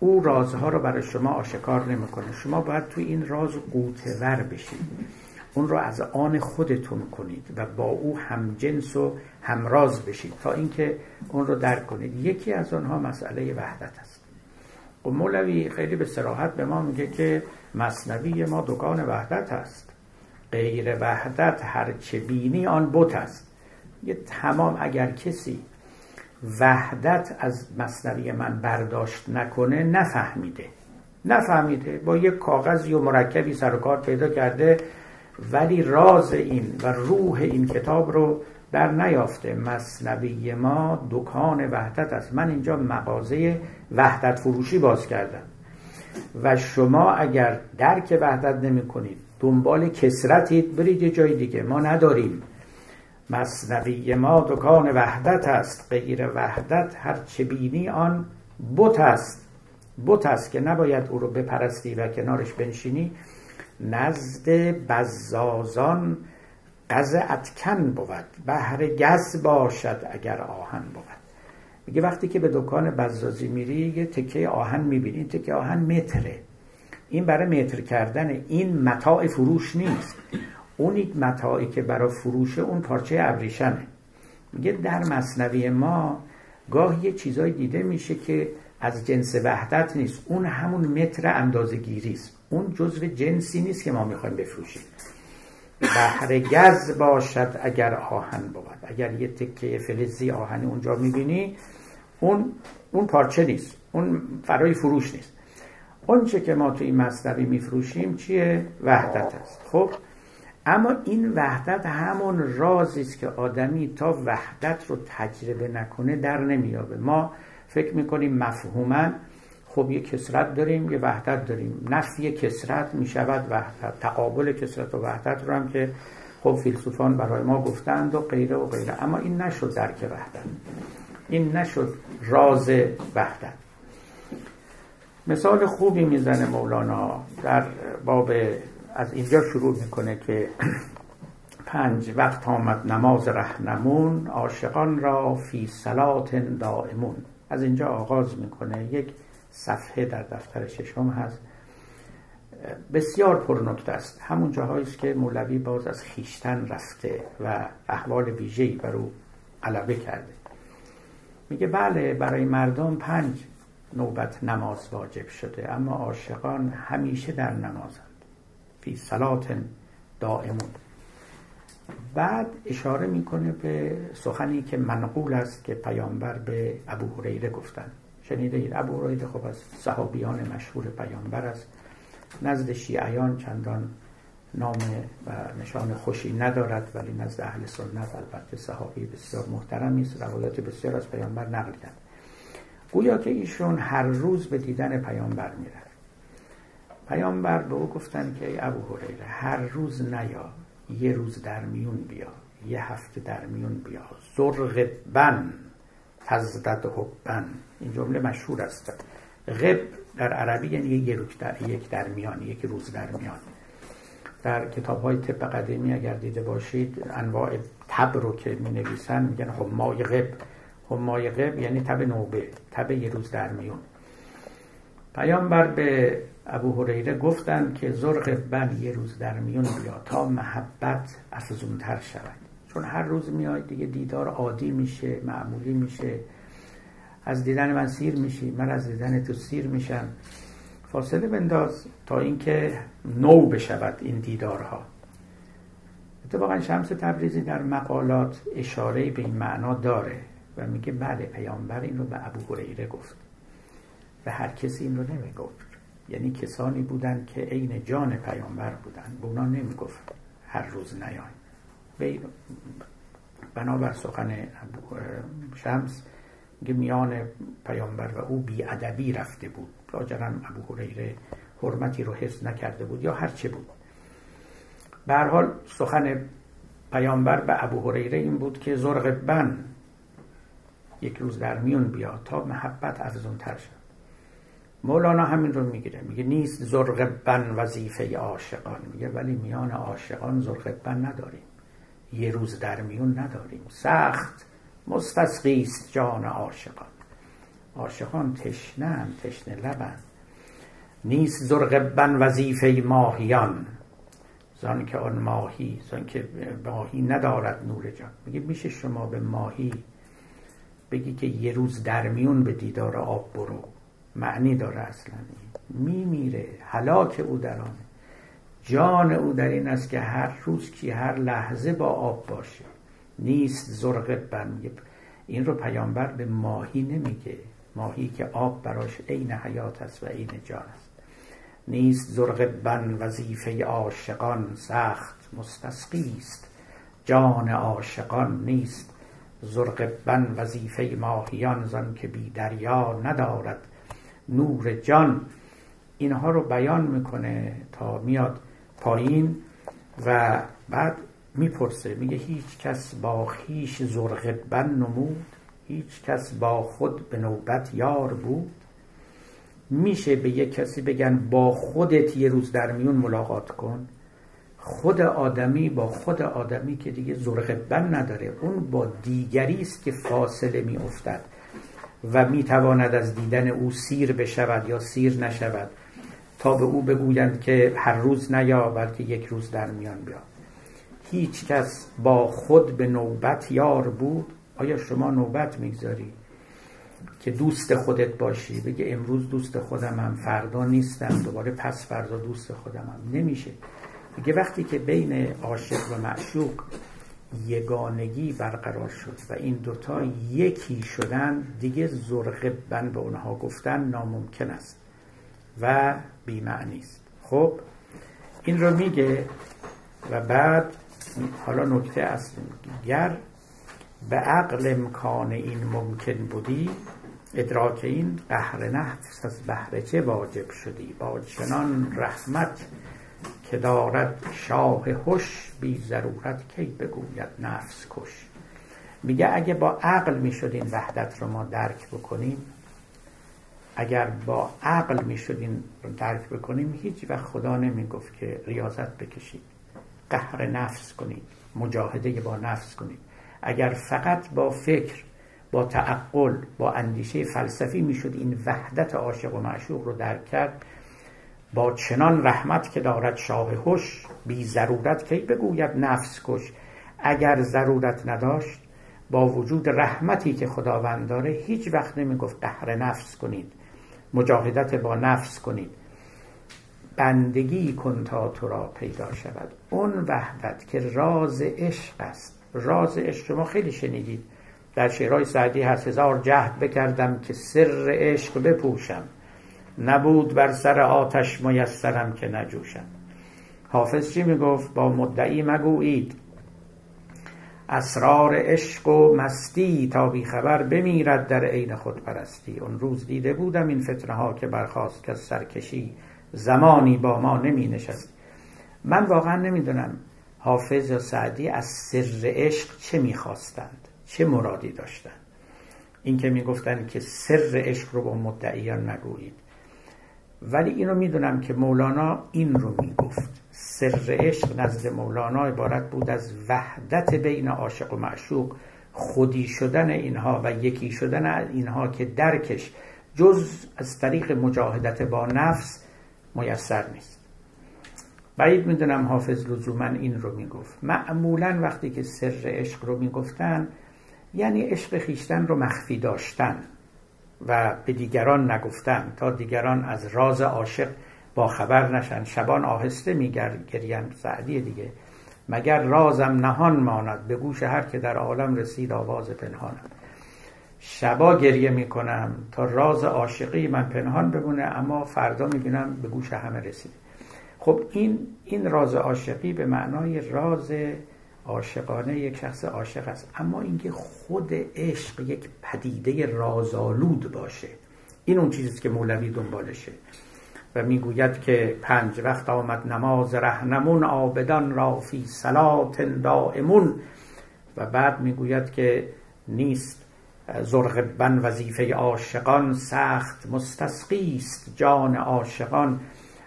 او رازها رو برای شما آشکار نمی‌کنه. شما باید تو این راز قوتور بشید اون رو از آن خودتون کنید و با او هم جنس و همراز بشید تا اینکه اون رو درک کنید. یکی از آنها مسئله وحدت است. خب مولوی خیلی به سراحت به ما میگه که مصنوی ما دکان وحدت است غیر وحدت هرچه بینی آن بت است. یه تمام اگر کسی وحدت از مصنوی من برداشت نکنه نفهمیده. نفهمیده با یک کاغذی و مرکبی سر و کار پیدا کرده ولی راز این و روح این کتاب رو در نیافته. مصنوی ما دکان وحدت است. من اینجا مغازه وحدت فروشی باز کردم. و شما اگر درک وحدت نمی کنید دنبال کسرتید برید یه جای دیگه. ما نداریم. مصنوی ما دکان وحدت است. غیر وحدت هر چه بینی آن بت است. بت است که نباید او رو بپرستی و کنارش بنشینی. نزد بزازان گز اتکن بود. بهر گز باشد اگر آهن بود. میگه وقتی که به دکان بزازی میری یه تکه آهن می‌بینی. تکه آهن متره. این برای متر کردن این متاع فروش نیست. اون یک متاعی که برای فروشه اون پارچه ابریشمه. میگه در مصنوی ما گاه یه چیزای دیده میشه که از جنس وحدت نیست. اون همون متر اندازه گیری است. اون جزو جنسی نیست که ما می‌خوایم بفروشیم. بحر گز باشد اگر آهن بود. اگر یه تکه فلزی آهنی اونجا می‌بینی اون اون پارچه نیست. اون فرای فروش نیست. اون چه که ما تو این مصنوی میفروشیم چیه؟ وحدت است. خب؟ اما این وحدت همون رازی است که آدمی تا وحدت رو تجربه نکنه در نمیابه ما فکر می‌کنیم مفهوما خب یه کسرت داریم یه وحدت داریم. نفی کسرت می‌شود وحدت. تقابل کسرت و وحدت رو هم که خب فیلسوفان برای ما گفتند و غیره و غیره. اما این نشد درک وحدت. این نشد راز وحدت. مثال خوبی می‌زنه مولانا در باب از اینجا شروع می‌کنه که [CLEARS THROAT] پنج وقت آمد نماز رهنمون عاشقان را فی صلات دائمون. از اینجا آغاز می‌کنه. یک صفحه در دفتر ششم هست. بسیار پرنکته است. همون جاهایی است که مولوی باز از خیشتن رفته و احوال ویژه‌ای بر او غلبه کرده. میگه بله برای مردم پنج نوبت نماز واجب شده. اما عاشقان همیشه در نمازند. فی صلات دائمون بعد اشاره می‌کنه به سخنی که منقول است که پیامبر به ابو هریره گفتن. شنیده اید ابو هریره خب از صحابیان مشهور پیامبر است. نزد شیعیان چندان نام و نشان خوشی ندارد ولی نزد اهل سنت البته صحابی بسیار محترمی است. روایات بسیار از پیامبر نقل کرد. گویا که ایشون هر روز به دیدن پیامبر می‌رفت. پیامبر به او گفتن که ای ابو هریره هر روز نیا یه روز در میون بیا یه هفته در میون بیا. زرغ بن تزدد حبن. این جمله مشهور است. غب در عربی یعنی یک در یک در میان یک روز در میان. در کتاب های طب قدیمی اگر دیده باشید انواع تب رو که می نویسن میگن همای غب. همای غب یعنی تب نوبه تب یه روز در میون. پیامبر به ابو هریره گفتن که زرق بن یه روز در میون بیا تا محبت افزونتر شود. چون هر روز میاد دیگه دیدار عادی میشه معمولی میشه. از دیدن من سیر میشی من از دیدن تو سیر میشم. فاصله بنداز تا اینکه نو بشود این دیدارها. اتفاقا شمس تبریزی در مقالات اشاره به این معنا داره. و میگه بله پیامبر این رو به ابو هریره گفت و هر کسی این رو نمی‌گفت. یعنی کسانی بودند که عین جان پیامبر بودند. به اونا نمی‌گفت هر روز نیاین. بنابر سخن شمس میگه میان پیامبر و او ادبی رفته بود. لاجرم ابو هریره حرمتی رو حفظ نکرده بود یا هر چه بود. به حال سخن پیامبر به ابو هریره این بود که زرق بن یک روز در میون بیا تا محبت افزون تر شد. مولانا همین رو می‌گیره. میگه نیست زرق بن وظیفه عاشقان. میگه ولی میان عاشقان زرق بن نداریم. یه روز در میون نداریم. سخت مستسقی جان عاشقان. عاشقان تشنن تشنه لبن نیست زرق بن وظیفه ماهیان. زن که آن ماهی زن که ماهی ندارد نور جان. میگه میشه شما به ماهی بگی که یه روز در میون به دیدار آب برو. معنی داره اصلا میمیره حلاک او در آن. جان او در این است که هر روز که هر لحظه با آب باشه. نیست زرق بن این رو پیامبر به ماهی نمیگه. ماهی که آب براش عین حیات است و عین جان است. نیست زرق بن وظیفه عاشقان. سخت مستسقی است. جان عاشقان نیست زرق بن وظیفه ماهیان زن که بی دریا ندارد. نور جان اینها رو بیان می‌کنه تا میاد پایین و بعد می‌پرسه میگه هیچ کس با خیش زرق بن نمود؟ هیچ کس با خود به نوبت یار بود؟ میشه به یک کسی بگن با خودت یه روز در میون ملاقات کن؟ خود آدمی با خود آدمی که دیگه زرق بن نداره اون با دیگری است که فاصله می افتد و می تواند از دیدن او سیر بشود یا سیر نشود تا به او بگویند که هر روز نیا بلکه یک روز در میان بیا. هیچ کس با خود به نوبت یار بود؟ آیا شما نوبت می‌گذاری که دوست خودت باشی؟ بگه امروز دوست خودم هم فردا نیستم دوباره پس فردا دوست خودم هم نمیشه. میگه وقتی که بین عاشق و معشوق یگانگی برقرار شد و این دوتا یکی شدن دیگه زرق بن به اونها گفتن ناممکن است و بیمعنی است. خب این رو میگه و بعد حالا نکته اصلی گر به عقل امکان این ممکن بودی ادراک این قهر نفس از بهر چه واجب شدی؟ با چنان رحمت که دارد شاه هوش بی ضرورت کی بگوید نفس کش. میگه اگه با عقل می‌شد این وحدت رو ما درک بکنیم اگر با عقل می‌شد این رو درک بکنیم هیچ وقت خدا نمی‌گفت که ریاضت بکشید. قهر نفس کنید مجاهده با نفس کنید. اگر فقط با فکر با تعقل با اندیشه فلسفی می‌شد این وحدت عاشق و معشوق رو درک کرد با چنان رحمت که دارد شاه هوش بی ضرورت کی بگوید نفس کش؟ اگر ضرورت نداشت با وجود رحمتی که خداوند داره هیچ وقت نمی‌گفت قهر نفس کنید. مجاهدت با نفس کنید. بندگی کن تا تو را پیدا شود. اون وحدت که راز عشق است. راز عشق شما خیلی شنیدید. در شعرهای سعدی هست هزار جهد بکردم که سر عشق بپوشم. نبود بر سر آتش میسرم که نجوشم حافظ چی می‌گفت؟ با مدعی مگویید. اسرار عشق و مستی تا بیخبر بمیرد در عین خود پرستی اون روز دیده بودم این فتنه ها که برخواست که سرکشی زمانی با ما نمی نشست. من واقعا نمی‌دونم حافظ یا سعدی از سر عشق چه می‌خواستند چه مرادی داشتند. این که می‌گفتند که سر عشق رو با مدعیان نگویید ولی اینو می‌دونم که مولانا این رو می‌گفت. سر عشق نزد مولانا عبارت بود از وحدت بین عاشق و معشوق خودی شدن اینها و یکی شدن اینها که درکش جز از طریق مجاهدت با نفس میسر نیست. بعید می‌دونم حافظ لزوما این رو می‌گفت. معمولا وقتی که سر عشق رو می‌گفتن یعنی عشق خیشتن رو مخفی داشتن. و به دیگران نگفتن تا دیگران از راز عاشق با خبر نشن شبان آهسته میگریم سعدی دیگه. مگر رازم نهان ماند؟ به گوش هر که در عالم رسید آواز پنهانم. شبا گریه می‌کنم تا راز عاشقی من پنهان بمونه اما فردا می‌بینم به گوش همه رسید خب این این راز عاشقی به معنای راز عاشقانه یک شخص عاشق است. اما اینکه خود عشق یک پدیده رازآلود باشه این اون چیزی که مولوی دنبالشه. و می‌گوید که پنج وقت آمد نماز رهنمون آبدان را فی صلات دائمون. و بعد می‌گوید که نیست زرغبن وظیفه عاشقان سخت مستسقی جان عاشقان.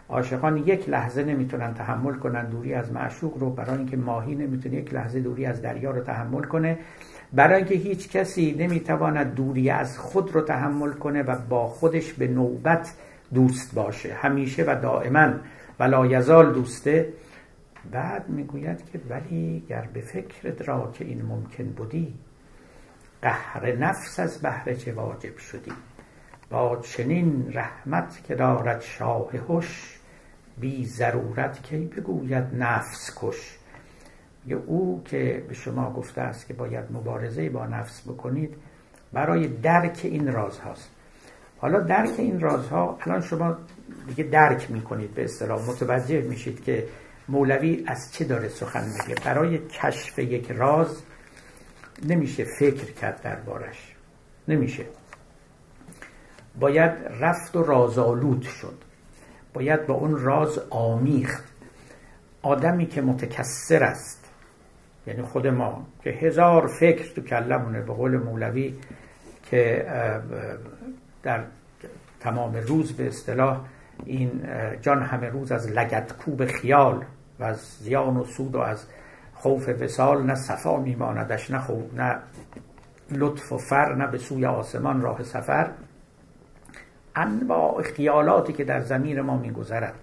عاشقان یک لحظه نمی‌تونن تحمل کنن دوری از معشوق رو برای اینکه ماهی نمی‌تونه یک لحظه دوری از دریا رو تحمل کنه. برای اینکه هیچ کسی نمی‌تواند دوری از خود رو تحمل کنه و با خودش به نوبت دوست باشه. همیشه و دائما. ولا یزال دوسته. بعد می‌گوید که ولی گر به فکرت را که این ممکن بودی قهر نفس از بهره چه واجب شدی؟ با چنین رحمت که دارد شاه هش بی ضرورت کی بگوید نفس کش. او که به شما گفته است که باید مبارزه با نفس بکنید برای درک این راز هاست. حالا درک این رازها الان شما دیگه درک می‌کنید به اصطلاح. متوجه میشید که مولوی از چه داره سخن میگه. برای کشف یک راز نمیشه فکر کرد دربارش. نمیشه. باید رفت و رازآلود شد. باید با اون راز آمیخت. آدمی که متکسر است یعنی خود ما که هزار فکر تو کلمونه به قول مولوی که در تمام روز به اصطلاح این جان همه روز از لگت کوب خیال و از زیان و سود و از خوف وسال نه صفا میماندش نه خوب نه لطف و فر نه به سوی آسمان راه سفر. انواع خیالاتی که در زمین ما میگذرد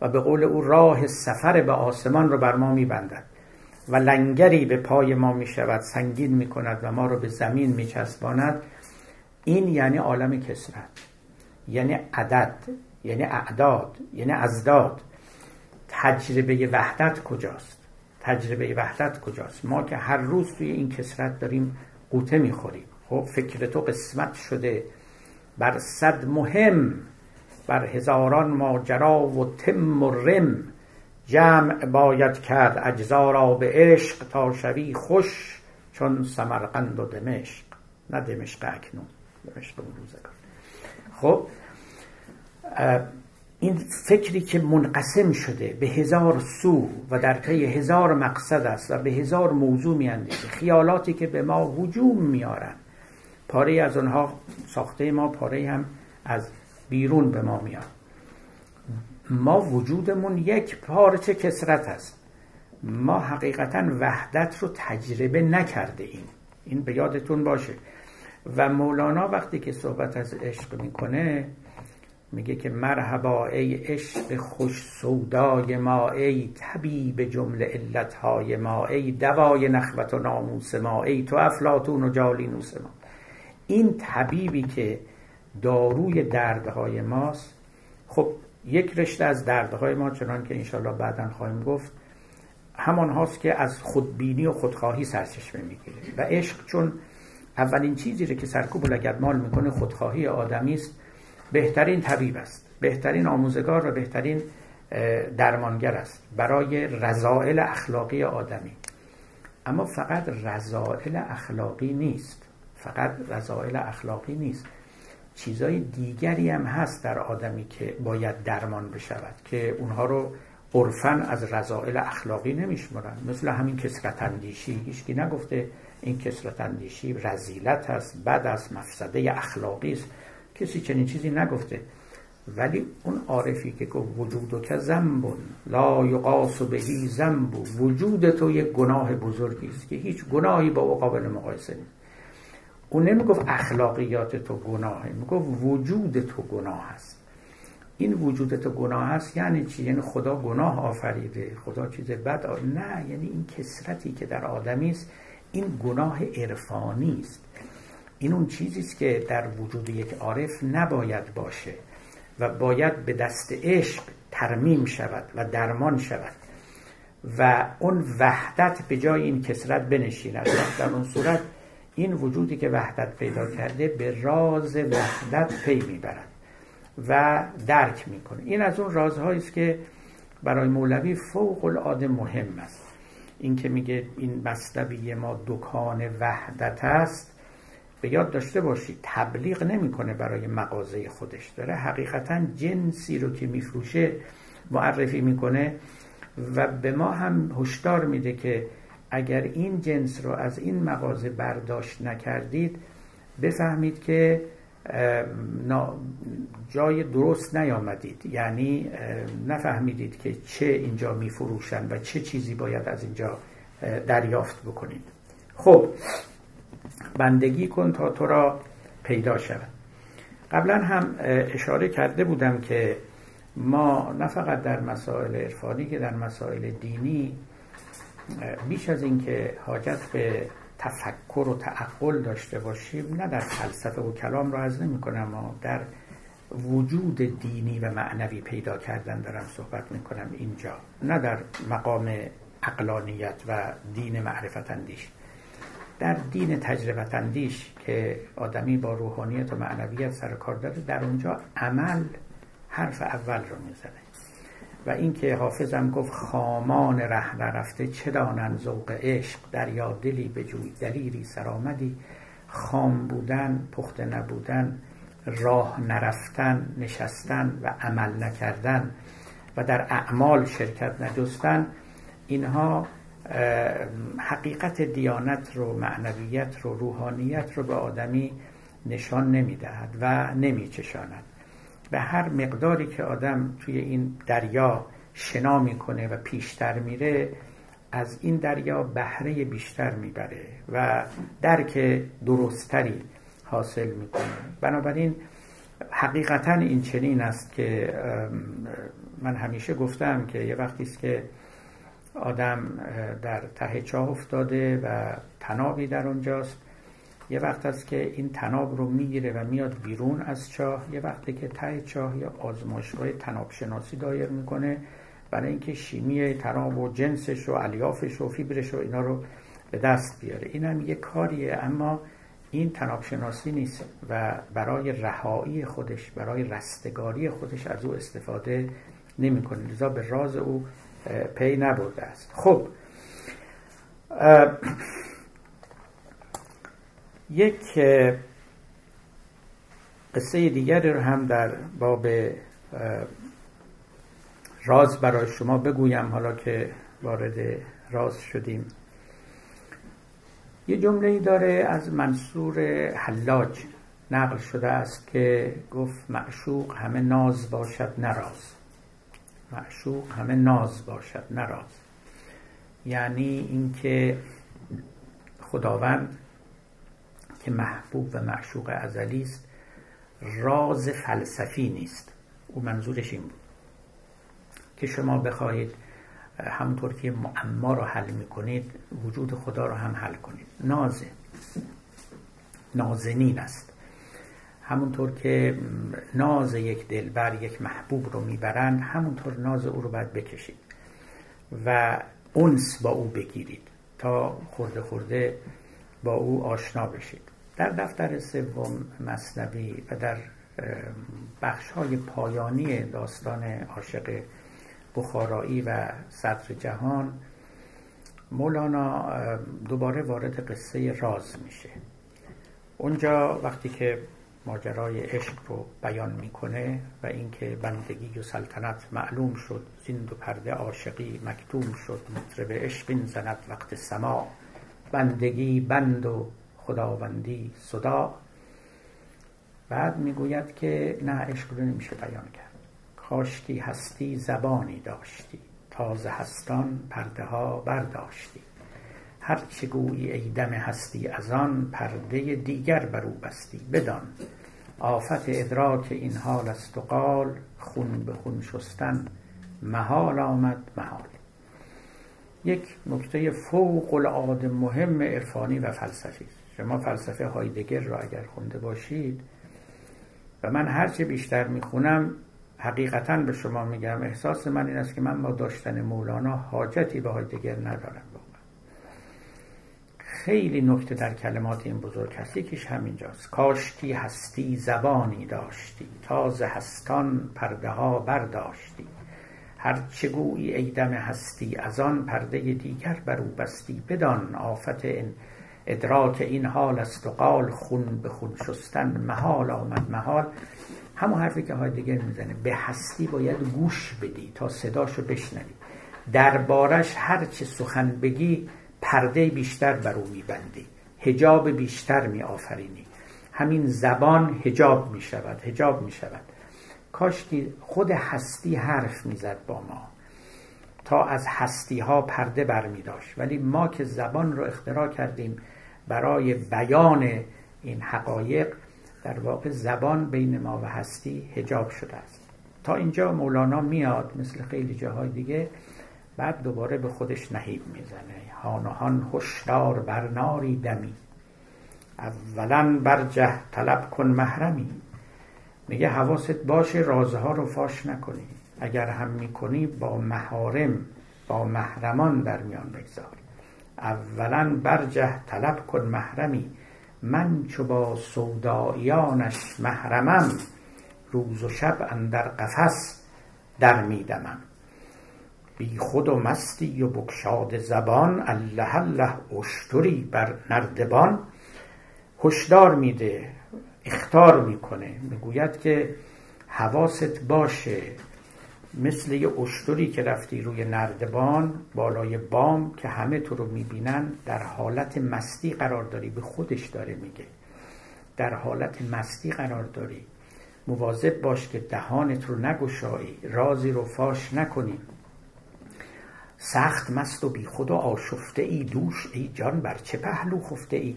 و به قول او راه سفر به آسمان رو بر ما میبندد و لنگری به پای ما می‌شود سنگین می‌کند و ما رو به زمین میچسباند. این یعنی عالم کسرت یعنی عدد یعنی اعداد یعنی ازداد. تجربه وحدت کجاست؟ تجربه وحدت کجاست؟ ما که هر روز توی این کسرت داریم قوطه می‌خوریم. خب فکر تو قسمت شده. بر صد مهم بر هزاران ماجرا و تم و رم. جمع باید کرد اجزا را به عشق تا شوی خوش چون سمرقند و دمشق. نه دمشق اکنون دمشق اون روزگار. خب این فکری که منقسم شده به هزار سو و در طی هزار مقصد است و به هزار موضوع میاندیشه خیالاتی که به ما هجوم میارن پاره از آنها ساخته ما پاره هم از بیرون به ما میاد. ما وجودمون یک پارچه کسرت است. ما حقیقتا وحدت رو تجربه نکرده ایم. این به یادتون باشه. و مولانا وقتی که صحبت از عشق می‌کنه میگه که مرحبا ای عشق خوش سودای ما ای طبیب جمله علتهای ما ای دوای نخوت و ناموس ما ای تو افلاتون و جالینوس ما. این طبیبی که داروی دردهای ماست خب یک رشته از دردهای ما چنان که انشالله بعدا خواهیم گفت همان هاست که از خودبینی و خودخواهی سرچشمه می‌گیره. و عشق چون اولین چیزی که سرکوب لگدمال می‌کنه خودخواهی آدمی است بهترین طبیب است. بهترین آموزگار و بهترین درمانگر است. برای رضائل اخلاقی آدمی. اما فقط رضائل اخلاقی نیست. فقط رضائل اخلاقی نیست. چیزای دیگری هم هست در آدمی که باید درمان بشود که اونها رو عرفا از رضائل اخلاقی نمیشمرن مثل همین کسرت اندیشی. هیچکی نگفته این کسرت اندیشی رزیلت است بد است مفسده اخلاقی است. کسی چنین چیزی نگفته. ولی اون عارفی که گفت وجود که زنبون لا یقاس بهی زنب وجود تو یک گناه بزرگی است که هیچ گناهی با او قابل مقایسه نیست. اون نمی‌گفت اخلاقیات تو گناهه می‌گفت وجود تو گناه است. این وجود تو گناه است یعنی چی؟ یعنی خدا گناه آفریده خدا چیز بد آ... نه یعنی این کسرتی که در آدمی است این گناه عرفانی است. این اون چیزی است که در وجود یک عارف نباید باشه و باید به دست عشق ترمیم شود و درمان شود و اون وحدت به جای این کسرت بنشیند. در اون صورت این وجودی که وحدت پیدا کرده به راز وحدت پی می‌برد و درک می‌کنه. این از اون رازهایی است که برای مولوی فوق العاده مهم است. این که میگه این مصنوی ما دکان وحدت است به یاد داشته باشید تبلیغ نمی‌کنه برای مغازه خودش. داره حقیقتا جنسی رو که میفروشه معرفی می‌کنه و به ما هم هشدار میده که اگر این جنس رو از این مغازه برداشت نکردید بفهمید که جای درست نیامدید. یعنی نفهمیدید که چه اینجا میفروشن و چه چیزی باید از اینجا دریافت بکنید. خب بندگی کن تا تو را پیدا شود. قبلا هم اشاره کرده بودم که ما نه فقط در مسائل عرفانی که در مسائل دینی بیش از اینکه حاجت به تفکر و تعقل داشته باشیم نه در فلسفه و کلام را از نمی کنم اما در وجود دینی و معنوی پیدا کردن دارم صحبت می کنم اینجا نه در مقام اقلانیت و دین معرفت اندیش. در دین تجربت اندیش که آدمی با روحانیت و معنویت سر کار داره در اونجا عمل حرف اول رو می‌زنه. و اینکه حافظم گفت خامان ره نرفته چه دانن ذوق عشق دریا دلی به جوی دلیری سرآمدی. خام بودن پخته نبودن راه نرفتن نشستن و عمل نکردن و در اعمال شرکت نجستن اینها حقیقت دیانت رو معنویت رو روحانیت رو به آدمی نشان نمی‌دهد و نمیچشاند. به هر مقداری که آدم توی این دریا شنا می‌کنه و پیشتر میره از این دریا بهره بیشتر می‌بره و درک درستتری حاصل می‌کنه. بنابراین حقیقتا این چنین است که من همیشه گفتم که یه وقتی است که آدم در ته چاه افتاده و تنابی در اونجاست یه وقت است که این تناب رو می‌گیره و میاد بیرون از چاه. یه وقتی که ته چاه یا آزمایشگاه تناب شناسی دایر می‌کنه. برای اینکه شیمی تناب و جنسش و الیافش و فیبرش و اینا رو به دست بیاره. این هم یه کاریه اما این تناب شناسی نیست و برای رهایی خودش برای رستگاری خودش از او استفاده نمی‌کنه. لذا به راز او پی نبرده است. خب یک قصه دیگری رو هم در باب راز برای شما بگویم حالا که وارد راز شدیم. یه جمله ای داره از منصور حلاج نقل شده است که گفت معشوق همه ناز باشد نراز معشوق همه ناز باشد نراز یعنی اینکه خداوند که محبوب و معشوق ازلی است راز فلسفی نیست. او منظورش این بود که شما بخواهید همونطور که معما رو حل می‌کنید وجود خدا رو هم حل کنید. نازه نازنین است. همونطور که ناز یک دلبر یک محبوب رو می‌برند همونطور ناز او رو باید بکشید و اونس با او بگیرید تا خورده خورده با او آشنا بشید. در دفتر سوم مصنوی و در بخش های پایانی داستان عاشق بخارایی و صدر جهان مولانا دوباره وارد قصه راز میشه. اونجا وقتی که ماجرای عشق رو بیان می‌کنه و اینکه بندگی و سلطنت معلوم شد زند و پرده عاشقی مکتوم شد مطرب عشق زند وقت سما بندگی بند و خداوندی صدا. بعد می‌گوید که نه عشق رو نمیشه بیان کرد. کاشتی هستی زبانی داشتی. تازه هستان پرده ها برداشتی. هر چه گویی ای دم هستی از آن پرده دیگر بر او بستی. بدان. آفت ادراک این حال است و قال خون به خون شستن. محال آمد محال. یک نکته فوق العاده مهم عرفانی و فلسفی. شما فلسفه هایدگر را اگر خونده باشید و من هرچه بیشتر می‌خونم حقیقتا به شما میگم احساس من این است که من با داشتن مولانا حاجتی به هایدگر ندارم خیلی نکته در کلمات این بزرگ هست یکیش همینجاست. کاشتی هستی زبانی داشتی. تازه هستان پرده ها برداشتی. هر چه گویی ای دم هستی از آن پرده دیگر بر او بستی. بدان آفت این ادراک این حال است و قال خون به خون شستن محال آمد محال. همون حرفی که های دیگر می‌زنه. به هستی باید گوش بدی تا صداشو بشنوی. دربارش هر چه سخن بگی پرده بیشتر بر او میبندی. هجاب بیشتر می آفرینی همین زبان هجاب می شود هجاب می شود کاشکی خود هستی حرف می‌زد با ما. تا از هستی ها پرده بر ولی ما که زبان رو اختراع کردیم برای بیان این حقایق در واقع زبان بین ما و هستی هجاب شده است. تا اینجا مولانا میاد مثل خیلی جاهای دیگه بعد دوباره به خودش نهیب می‌زنه. هان هشدار بر ناری دمی. اولا برجه طلب کن محرمی. میگه حواست باشه رازها رو فاش نکنی. اگر هم می‌کنی با محارم با محرمان در میان بگذار. اولا برجه طلب کن محرمی من چو با سودایانش محرمم روز و شب اندر قفس در میدمم. بی خود و مستی و بکشاد زبان الله الله اشتری بر نردبان. هشدار میده اختار می‌کنه می‌گوید که حواست باشه مثل یه اشتری که رفتی روی نردبان بالای بام که همه تو رو می‌بینن در حالت مستی قرار داری به خودش داره میگه. در حالت مستی قرار داری. مواظب باش که دهانت رو نگشایی رازی رو فاش نکنی. سخت مست و بی خود و آشفته ای دوش ای جان بر چه پهلو خفته ای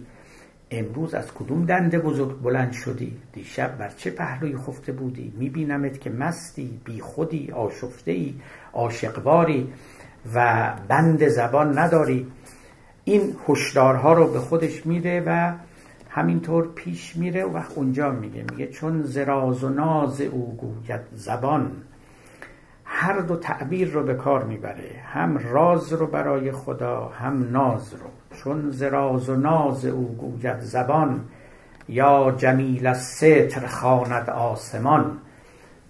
امروز از کدوم دنده بزرگ بلند شدی؟ دیشب بر چه پهلوی خفته بودی؟ میبینمت که مستی بی خودی آشفته ای و بند زبان نداری. این هشدارها رو به خودش میده و همینطور پیش میره و وقت اونجا میگه. میگه چون زراز و ناز او گوید زبان هر دو تعبیر رو به کار می‌بره. هم راز رو برای خدا هم ناز رو. چون زراز و ناز او گوید زبان یا جمیل ستر خاند آسمان.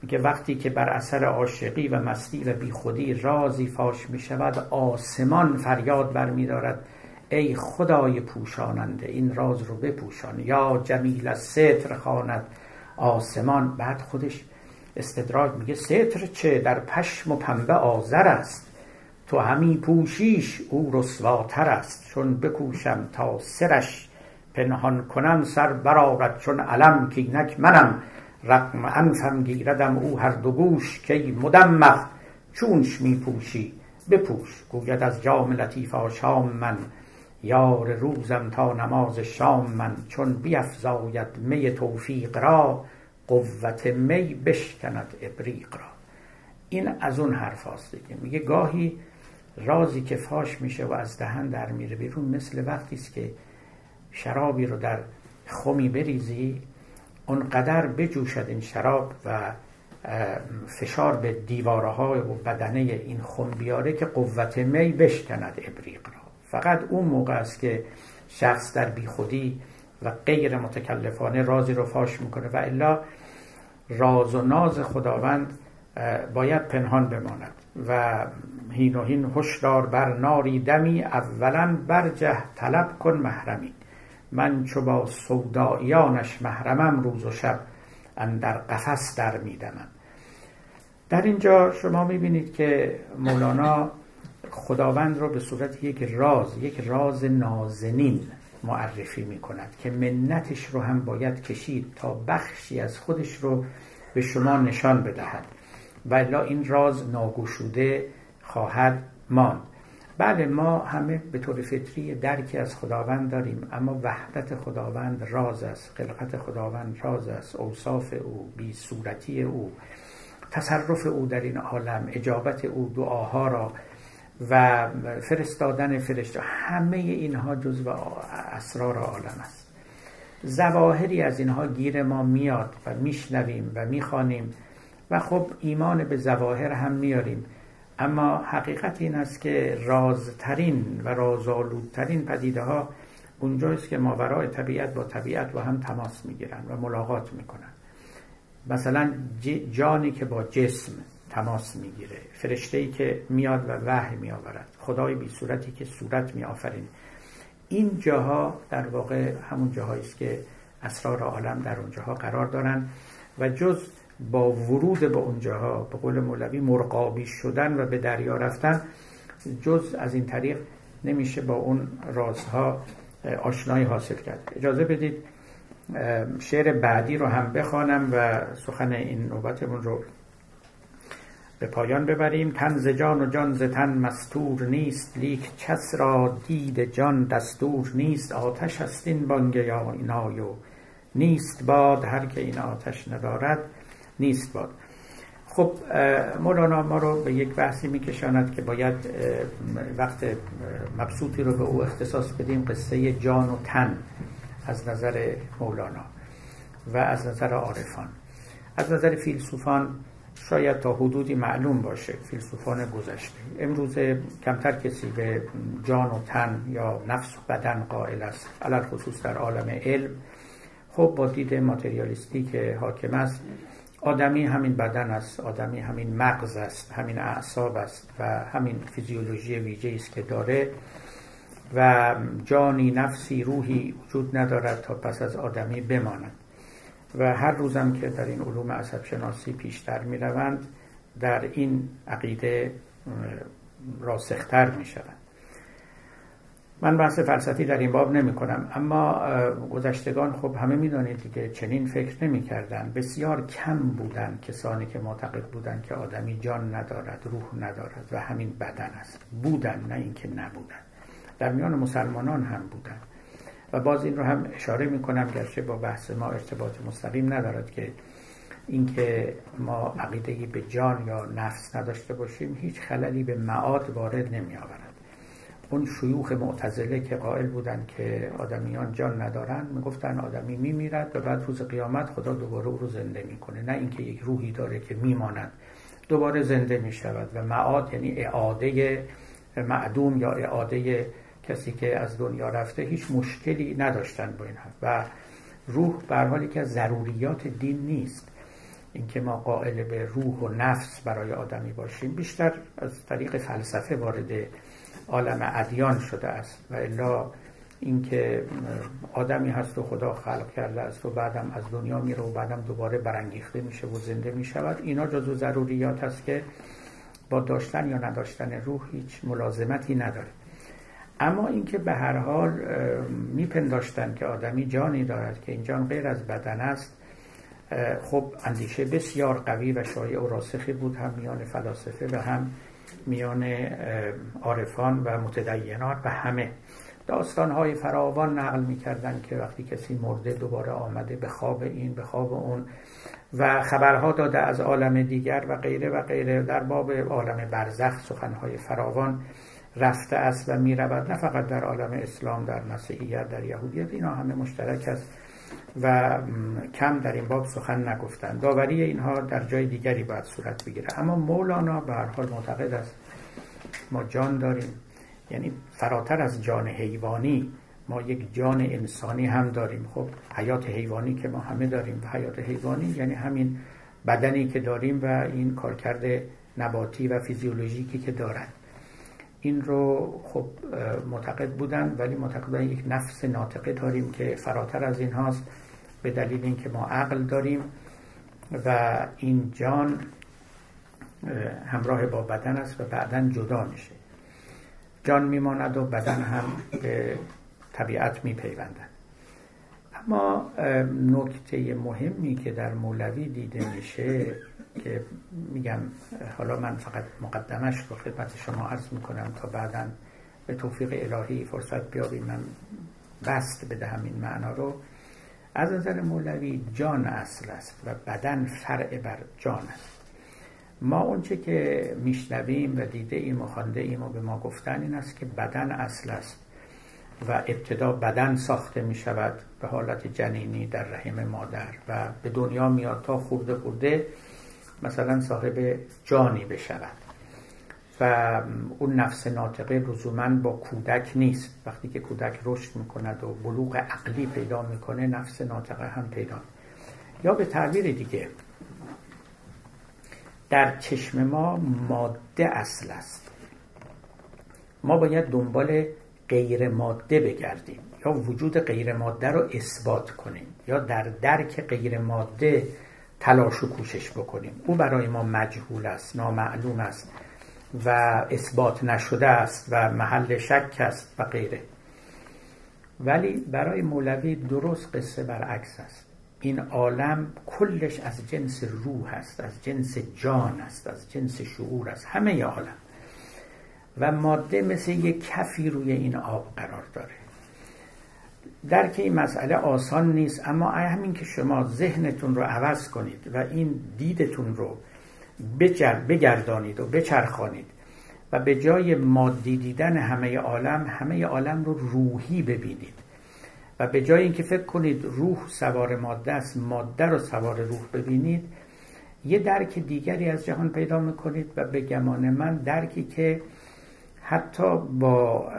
میگه وقتی که بر اثر عاشقی و مستی و بیخودی رازی فاش می شود آسمان فریاد برمیدارد. ای خدای پوشاننده این راز رو بپوشان. یا جمیل ستر خاند آسمان. بعد خودش استدراک میگه ستر چه؟ در پشم و پنبه آذر است. تو همی پوشیش او رسواتر است. چون بکوشم تا سرش پنهان کنم سر برارد چون علم که اینک منم رقم انفم گیردم او هر دو گوش. که مدمخ چونش می پوشی؟ بپوش. گوید از جام لطیف آشام من یار روزم تا نماز شام من. چون بیفزاید می توفیق را قوت می بشکند ابریق را. این از اون حرف هاست دیگه. میگه گاهی رازی که فاش میشه و از دهن در میره بیرون مثل وقتی است که شرابی رو در خمی بریزی اونقدر بجوشد این شراب و فشار به دیواره های و بدنه این خم بیاره که قوت می بشکند ابریق را. فقط اون موقع است که شخص در بیخودی و غیر متکلفانه رازی رو فاش می‌کنه و الا راز و ناز خداوند باید پنهان بماند. و هین و هین هشدار بر ناری دمی اولا برجه طلب کن محرمی. من چو با سودایانش محرمم روز و شب اندر قفس در میدمم در اینجا شما می‌بینید که مولانا خداوند رو به صورت یک راز یک راز نازنین معرفی می کند که منتش رو هم باید کشید تا بخشی از خودش رو به شما نشان بدهد. و این راز ناگوشوده خواهد ماند. بله ما همه به طور فطری درکی از خداوند داریم اما وحدت خداوند راز است خلقت خداوند راز است اوصاف او بی صورتی او تصرف او در این عالم اجابت او دعاها را و فرستادن فرشته همه اینها جزو اسرار عالم است. زواهری از اینها گیر ما میاد و میشنویم و می‌خوانیم و خب ایمان به زواهر هم میاریم. اما حقیقت این است که رازترین و رازآلودترین پدیده ها اونجاست که ماورای طبیعت با طبیعت با هم تماس می‌گیرن و ملاقات می‌کنن مثلا جانی که با جسم تماس می‌گیره فرشته که میاد و وحی میآورد خدای بی صورتی که صورت میآفرین. این جاها در واقع همون جاهایی است که اسرار عالم در اونجاها قرار دارن و جز با ورود به اونجاها به قول مولوی مرقابی شدن و به دریا رفتن جز از این طریق نمیشه با اون رازها آشنایی حاصل کرد. اجازه بدید شعر بعدی رو هم بخوانم و سخن این نوبتمون رو به پایان ببریم. تن ز جان و جان ز تن مستور نیست لیک کس را دید جان دستور نیست. آتش است این بانگ نای و نیست باد هر که این آتش ندارد نیست باد. خب مولانا ما رو به یک بحثی میکشاند که باید وقت مبسوطی رو به او اختصاص بدیم قصه جان و تن از نظر مولانا و از نظر عارفان. از نظر فیلسوفان شاید تا حدودی معلوم باشه فیلسوفان گذشته. امروز کمتر کسی به جان و تن یا نفس و بدن قائل است علال خصوص در عالم علم. خب با دید ماتریالیستی که حاکم است آدمی همین بدن است آدمی همین مغز است همین اعصاب است و همین فیزیولوژی ویژه است که داره و جانی نفسی روحی وجود ندارد تا پس از آدمی بماند. و هر روزم که در این علوم عصب شناسی پیشتر می روند در این عقیده راسختر می شوند من بحث فلسفی در این باب نمی کنم اما گذشتگان خب همه می دانید دیگه چنین فکر نمی کردن بسیار کم بودن کسانی که معتقد بودند که آدمی جان ندارد روح ندارد و همین بدن است. بودن نه اینکه نبودن در میان مسلمانان هم بودن و باز این رو هم اشاره می کنم گرچه با بحث ما ارتباط مستقیم ندارد که اینکه ما عقیده به جان یا نفس نداشته باشیم هیچ خللی به معاد وارد نمی آورد اون شیوخ معتزله که قائل بودند که آدمیان جان ندارن می‌گفتن آدمی میمیرد و بعد روز قیامت خدا دوباره او رو زنده می‌کنه. نه اینکه یک روحی داره که میماند دوباره زنده می‌شود و معاد یعنی اعاده معدوم یا اعاده کسی که از دنیا رفته هیچ مشکلی نداشتن با این و روح به حالی که ضروریات دین نیست اینکه ما قائل به روح و نفس برای آدمی باشیم. بیشتر از طریق فلسفه وارد عالم ادیان شده است و الا اینکه آدمی هست و خدا خلق کرده است و بعدم از دنیا میره و بعدم دوباره برانگیخته میشه و زنده می‌شود. اینا جزو ضروریات است که با داشتن یا نداشتن روح هیچ ملازمتی نداره. اما اینکه به هر حال میپنداشتن که آدمی جانی دارد که این جان غیر از بدن است خب اندیشه بسیار قوی و شایع و راسخی بود هم میان فلاسفه و هم میان عارفان و متدینات و همه. داستان های فراوان نقل می‌کردن که وقتی کسی مرده دوباره آمده به خواب این به خواب اون و خبرها داده از عالم دیگر و غیره و غیره. در باب عالم برزخ سخنهای فراوان رفته است و می رود نه فقط در عالم اسلام در مسیحیت در یهودیت اینا همه مشترک است. و کم در این باب سخن نگفتن داوری اینها در جای دیگری باید صورت بگیره. اما مولانا به هر حال معتقد است ما جان داریم. یعنی فراتر از جان حیوانی ما یک جان انسانی هم داریم. خب حیات حیوانی که ما همه داریم و حیات حیوانی یعنی همین بدنی که داریم و این کارکرد نباتی و فیزیولوژیکی که دارن. این رو خب معتقد بودن ولی معتقد بودن یک نفس ناطقه داریم که فراتر از این هاست. به دلیل اینکه ما عقل داریم و این جان همراه با بدن است و بعدا جدا میشه. جان میماند و بدن هم به طبیعت میپیوندن اما نکته مهمی که در مولوی دیده میشه که میگم حالا من فقط مقدمش رو خدمت شما عرض می‌کنم تا بعدا به توفیق الهی فرصت بیابیم من بست بدهم این معنا رو. از نظر مولوی جان اصل است و بدن فرع بر جان است. ما اونچه که میشنویم و دیده ایم و خانده ایم و به ما گفتن این است که بدن اصل است و ابتدا بدن ساخته می شود به حالت جنینی در رحم مادر و به دنیا میاد تا خورده خورده مثلا صاحب جانی بشود. و اون نفس ناطقه لزوما با کودک نیست. وقتی که کودک رشد می‌کند و بلوغ عقلی پیدا می‌کنه نفس ناطقه هم پیدا یا به تعبیر دیگه در چشم ما ماده اصل است. ما باید دنبال غیر ماده بگردیم یا وجود غیر ماده رو اثبات کنیم یا در درک غیر ماده تلاش و کوشش بکنیم. او برای ما مجهول است نامعلوم است. و اثبات نشده است و محل شک است و غیره. ولی برای مولوی درست قصه برعکس است. این عالم کلش از جنس روح است از جنس جان است از جنس شعور است همه عالم. و ماده مثل یک کفی روی این آب قرار داره. درک این مسئله آسان نیست اما همین که شما ذهنتون رو عوض کنید و این دیدتون رو بگردانید و بچرخانید و به جای مادی دیدن همه عالم همه عالم رو روحی ببینید و به جای اینکه فکر کنید روح سوار ماده است ماده رو سوار روح ببینید یه درک دیگری از جهان پیدا می‌کنید و به گمان من درکی که حتی با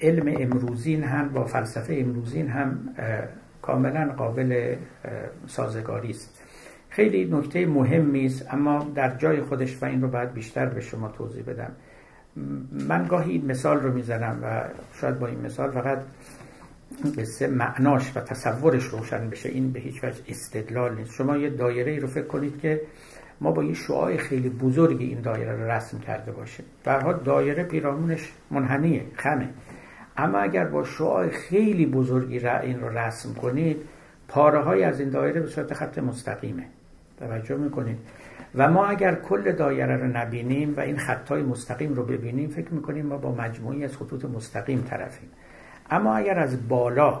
علم امروزین هم با فلسفه امروزین هم کاملا قابل سازگاری است. خیلی نکته مهمی است اما در جای خودش و این رو باید بیشتر به شما توضیح بدم. من گاهی این مثال رو می‌زنم و شاید با این مثال فقط قصه معناش و تصورش روشن بشه. این به هیچ وجه استدلال نیست. شما یه دایره ای رو فکر کنید که ما با یه شعاع خیلی بزرگی این دایره رو رسم کرده باشیم. برها دایره پیرامونش منحنیه خمه. اما اگر با شعاع خیلی بزرگی را این رو رسم کنید پاره های از این دایره به صورت خط مستقیمه. توجه می‌کنید. و ما اگر کل دایره رو نبینیم و این خطای مستقیم رو ببینیم فکر می‌کنیم ما با مجموعی از خطوط مستقیم طرفیم. اما اگر از بالا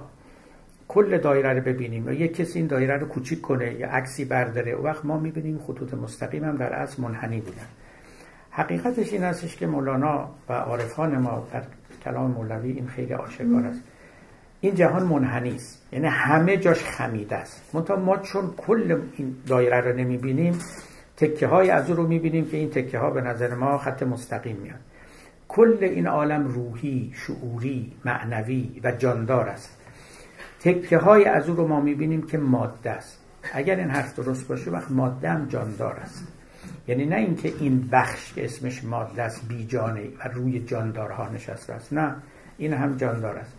کل دایره رو ببینیم و یک کسی این دایره رو کوچیک کنه یا عکسی برداره و وقت ما می‌بینیم خطوط مستقیم هم در اصل منحنی بودن. حقیقتش این هستش که مولانا و عارفان ما در کلام مولوی این خیلی آشکار است. این جهان منحنی است یعنی همه جاش خمیده است. منتها ما چون کل این دایره رو نمی‌بینیم تکه های از او رو می‌بینیم که این تکه ها به نظر ما خط مستقیم میاد کل این عالم روحی، شعوری، معنوی و جاندار است. تکه های از او رو ما می‌بینیم که ماده است. اگر این حرف درست باشه وقت ماده هم جاندار است. یعنی نه اینکه این بخش که اسمش ماده است بیجانه و روی جاندارها نشسته است. نه این هم جاندار است.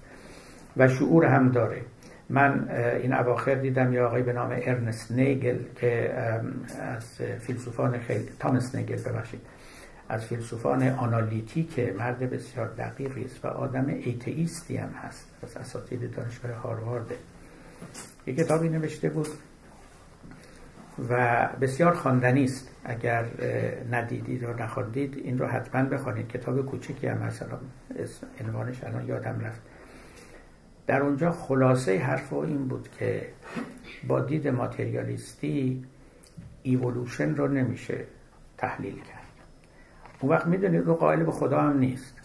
و شعور هم داره. من این اواخر دیدم یه آقای به نام ارنست نیگل که از فیلسوفان خیلی تامس نیگل ببخشید از فیلسوفان آنالیتیک مرد بسیار دقیقی است و آدم ایتئیستی هم هست از اساتید دانشگاه هاروارد. یک کتابی نوشته بود و بسیار خواندنی است. اگر ندیدید و نخواندید این رو حتما بخوانید کتاب کوچکی هم مثلا عنوانش الان یادم رفت. در اونجا خلاصه حرف این بود که با دید ماتریالیستی ایولوشن رو نمیشه تحلیل کرد. اون وقت می‌دونید رو قائل به خدا هم نیست.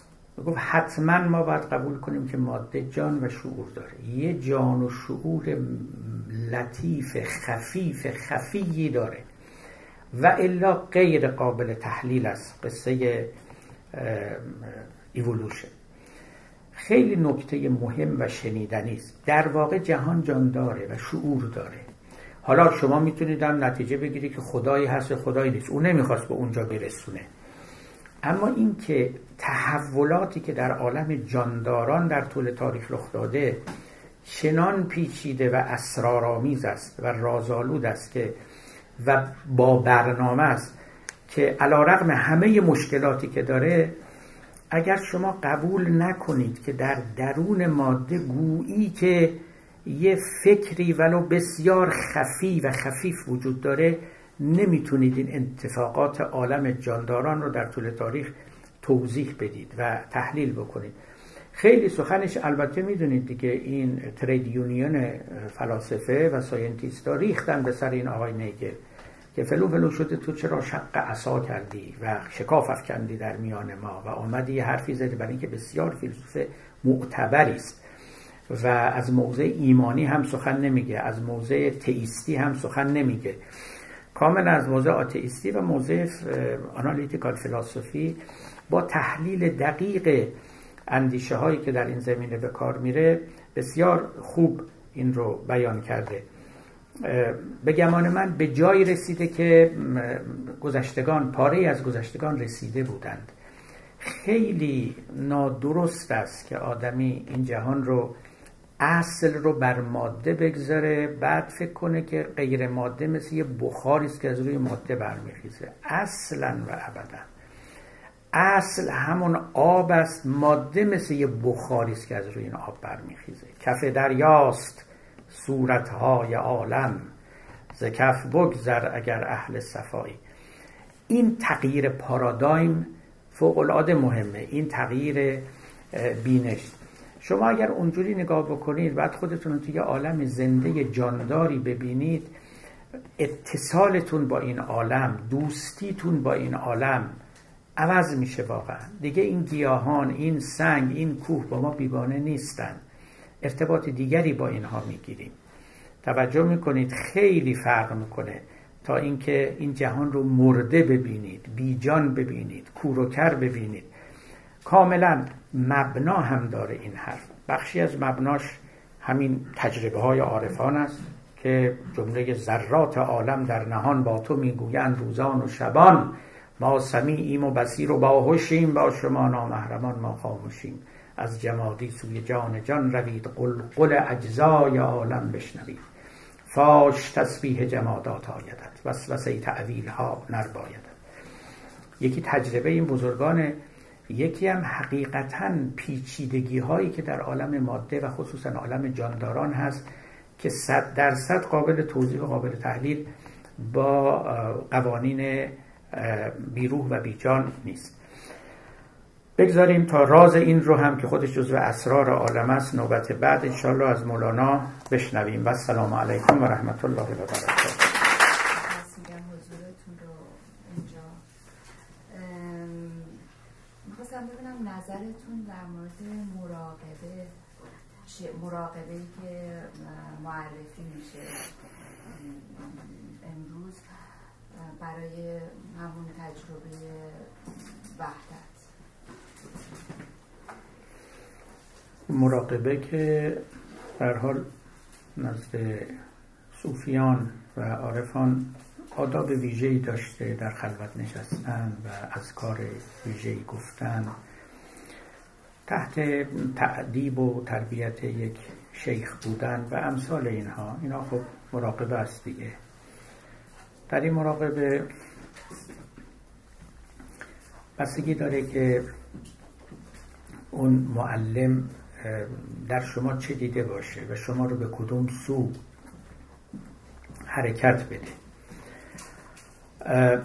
گفت حتما ما باید قبول کنیم که ماده جان و شعور داره. یه جان و شعور لطیف خفیف خفیی داره. و الا غیر قابل تحلیل است قصه ایولوشن خیلی نکته مهم و شنیدنی است. در واقع جهان جان داره و شعور داره. حالا شما می‌تونید هم نتیجه بگیرید که خدایی هست خدایی نیست. اون نمی‌خواست به اونجا برسونه. اما این که تحولاتی که در عالم جانداران در طول تاریخ رخ داده چنان پیچیده و اسرارآمیز است و رازآلود است که و با برنامه است که علا رقم همه مشکلاتی که داره اگر شما قبول نکنید که در درون ماده گویی که یه فکری ولو بسیار خفی و خفیف وجود داره نمی‌تونید این اتفاقات عالم جانداران رو در طول تاریخ توضیح بدید و تحلیل بکنید. خیلی سخنش البته می‌دونید دیگه این trade union فلاسفه و scientist ریختن به سر این آقای نیگل که فلو فلو شده تو چرا شق عصا کردی و شکاف افکندی در میان ما و آمدی یه حرفی زدی برای اینکه بسیار فیلسوف معتبری است و از موضع ایمانی هم سخن نمیگه از موضع تئیستی هم سخن نمیگه. کامل از موضع آتئیستی و موضع آنالیتیکال فلسفی با تحلیل دقیق اندیشه هایی که در این زمینه به کار میره بسیار خوب این رو بیان کرده. به گمان من به جایی رسیده که گذشتگان پاره از گذشتگان رسیده بودند. خیلی نادرست است که آدمی این جهان رو اصل رو بر ماده بگذاره بعد فکر کنه که غیر ماده مثل یه بخاری است که از روی ماده برمیخیزه. اصلا و ابدا. اصل همون آب است ماده مثل یه بخاری است که از روی این آب برمیخیزه. کف دریاست. صورتهای عالم. ز کف بگذر اگر اهل صفایی. این تغییر پارادایم فوق العاده مهمه. این تغییر بینش. شما اگر اونجوری نگاه بکنید بعد خودتون رو توی عالم زنده جانداری ببینید اتصالتون با این عالم دوستیتون با این عالم عوض میشه واقعا. دیگه این گیاهان این سنگ این کوه با ما بیگانه نیستن. ارتباط دیگری با اینها می‌گیریم. توجه می‌کنید خیلی فرق می‌کنه تا اینکه این جهان رو مرده ببینید بیجان ببینید کوروکر ببینید. کاملا مبنا هم داره این حرف. بخشی از مبناش همین تجربه های عارفان است که جمله ذرات عالم در نهان با تو می‌گویند روزان و شبان. ما سمیعیم و بسیر و باهوشیم با شما نامحرمان ما خاموشیم. از جمادی سوی جان جان روید قل اجزای عالم بشنوید. فاش تسبیح جمادات آیدد وسوسه تعویل ها نربایدد یکی تجربه این بزرگان یکی هم حقیقتا پیچیدگی هایی که در عالم ماده و خصوصا عالم جانداران هست که صد درصد قابل توضیح و قابل تحلیل با قوانین بیروح و بیجان نیست. بگذاریم تا راز این رو هم که خودش جزو اسرار عالم است نوبت بعد انشالله از مولانا بشنویم. و السلام علیکم و رحمت الله و برکاته. نظرتون در مورد مراقبه مراقبه ای که معرفی میشه امروز برای همون تجربه وحدت مراقبه که در حال نزد صوفیان و عارفان آداب ویژه‌ای داشته در خلوت نشستن و از کار ویژه‌ای گفتن. تحت تعدیب و تربیت یک شیخ بودن و امثال اینها. اینا خب مراقبه است دیگه. در این مراقبه بستگی داره که اون معلم در شما چه دیده باشه و شما رو به کدوم سو حرکت بده [CLEARS THROAT]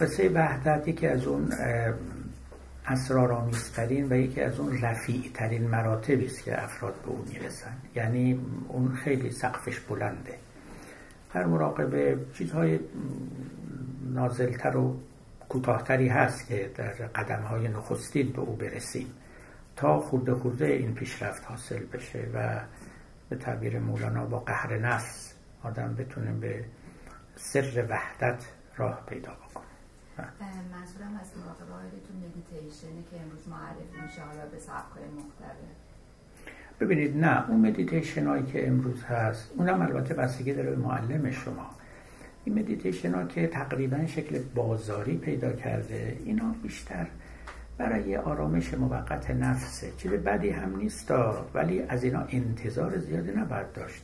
قصه وحدت یکی از اون اسرارآمیزترین و یکی از اون رفیع ترین مراتبی است که افراد به اون می‌رسن. یعنی اون خیلی سقفش بلنده. در مراقبه چیزهای نازلتر و کوتاهتری هست که در قدم های نخستین به او برسیم تا خورده خورده این پیشرفت حاصل بشه و به تعبیر مولانا با قهر نفس آدم بتونه به سر وحدت راه پیدا بکنه. منظورم از مراقبه مدیتیشنه که امروز معرفی میشه حالا به سبکای مختلف. ببینید نه اون مدیتیشن هایی که امروز هست اونم البته بستگی داره به معلم شما. این مدیتیشن ها که تقریبا شکل بازاری پیدا کرده اینا بیشتر برای آرامش موقت نفسه. چیز بدی هم نیست ولی از اینا انتظار زیادی نباید داشت.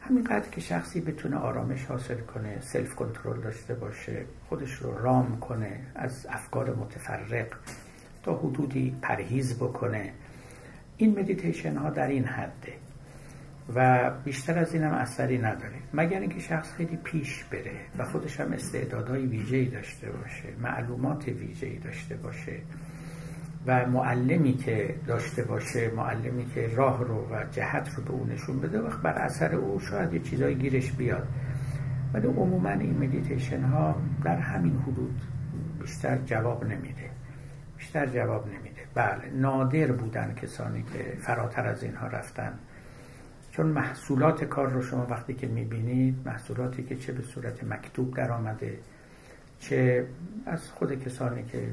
همینقدر که شخصی بتونه آرامش حاصل کنه self control داشته باشه خودش رو رام کنه از افکار متفرق تا حدودی پرهیز بکنه. این مدیتیشن ها در این حده. و بیشتر از این هم اثری نداره. مگر اینکه شخص خیلی پیش بره و خودش هم استعدادهای ویژه‌ای داشته باشه معلومات ویژه‌ای داشته باشه و معلمی که داشته باشه معلمی که راه رو و جهت رو به اون نشون بده وقت بر اثر او شاید یه چیزای گیرش بیاد. ولی عموما این مدیتیشن ها در همین حدود بیشتر جواب نمیده. بیشتر جواب نمیده. بله نادر بودن کسانی که فراتر از اینها رفتن. چون محصولات کار رو شما وقتی که می‌بینید محصولاتی که چه به صورت مکتوب در آمده چه از خود کسانی که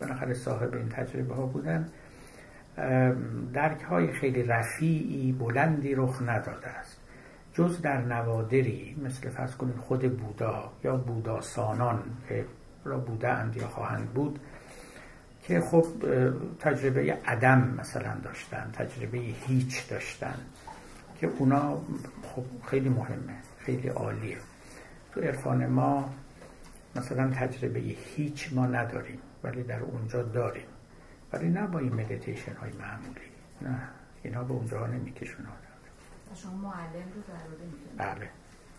بالاخره صاحب این تجربه ها بودن درک های خیلی رفیعی بلندی رخ نداده است. جز در نوادری مثل فرض کنید خود بودا یا بوداسانان که را اند یا خواهند بود که خب تجربه عدم مثلا داشتن تجربه هیچ داشتن. که اونا خب خیلی مهمه خیلی عالیه. تو عرفان ما مثلا تجربه هیچ ما نداریم ولی در اونجا داریم. ولی نه با این مدیتیشن های معمولی نه. اینا به اونجا نمیکشون آدم شما معلم رو بله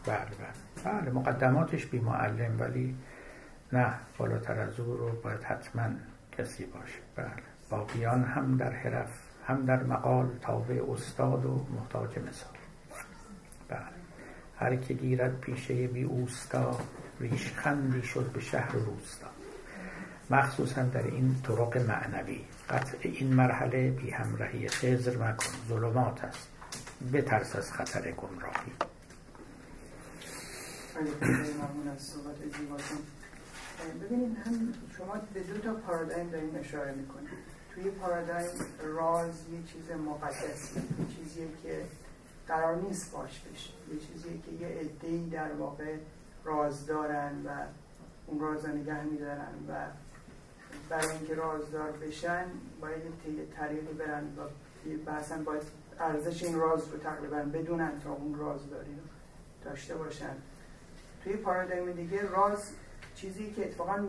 بله بله. بله مقدماتش بی معلم ولی نه بالاتر از او رو باید حتما کسی باشه. بله. باقیان هم در حرف هم در مقال تابع استاد و محتاج مثال. بله. هر که گیرد پیشه بی اوستا ریش خندی شد به شهر روستا. مخصوصا در این طرق معنوی. قطع این مرحله بی همراهی خزر مکن ظلمات است. بترس از خطر گمراهی. ببینید هم شما به دو تا پارادایم داریم اشاره می‌کنید. توی پارادایم راز یه چیز مقدسی یه چیزیه که قرار نیست باش بشه. یه چیزیه که یه عده‌ای در واقع راز دارن و اون راز نگه میدارن و برای اینکه رازدار بشن باید یه طریقی برن و بحثا باید ارزش این راز رو تقریبا بدونن تا اون رازداری رو داشته باشن. توی پارادایم دیگه راز چیزی که اتفاقا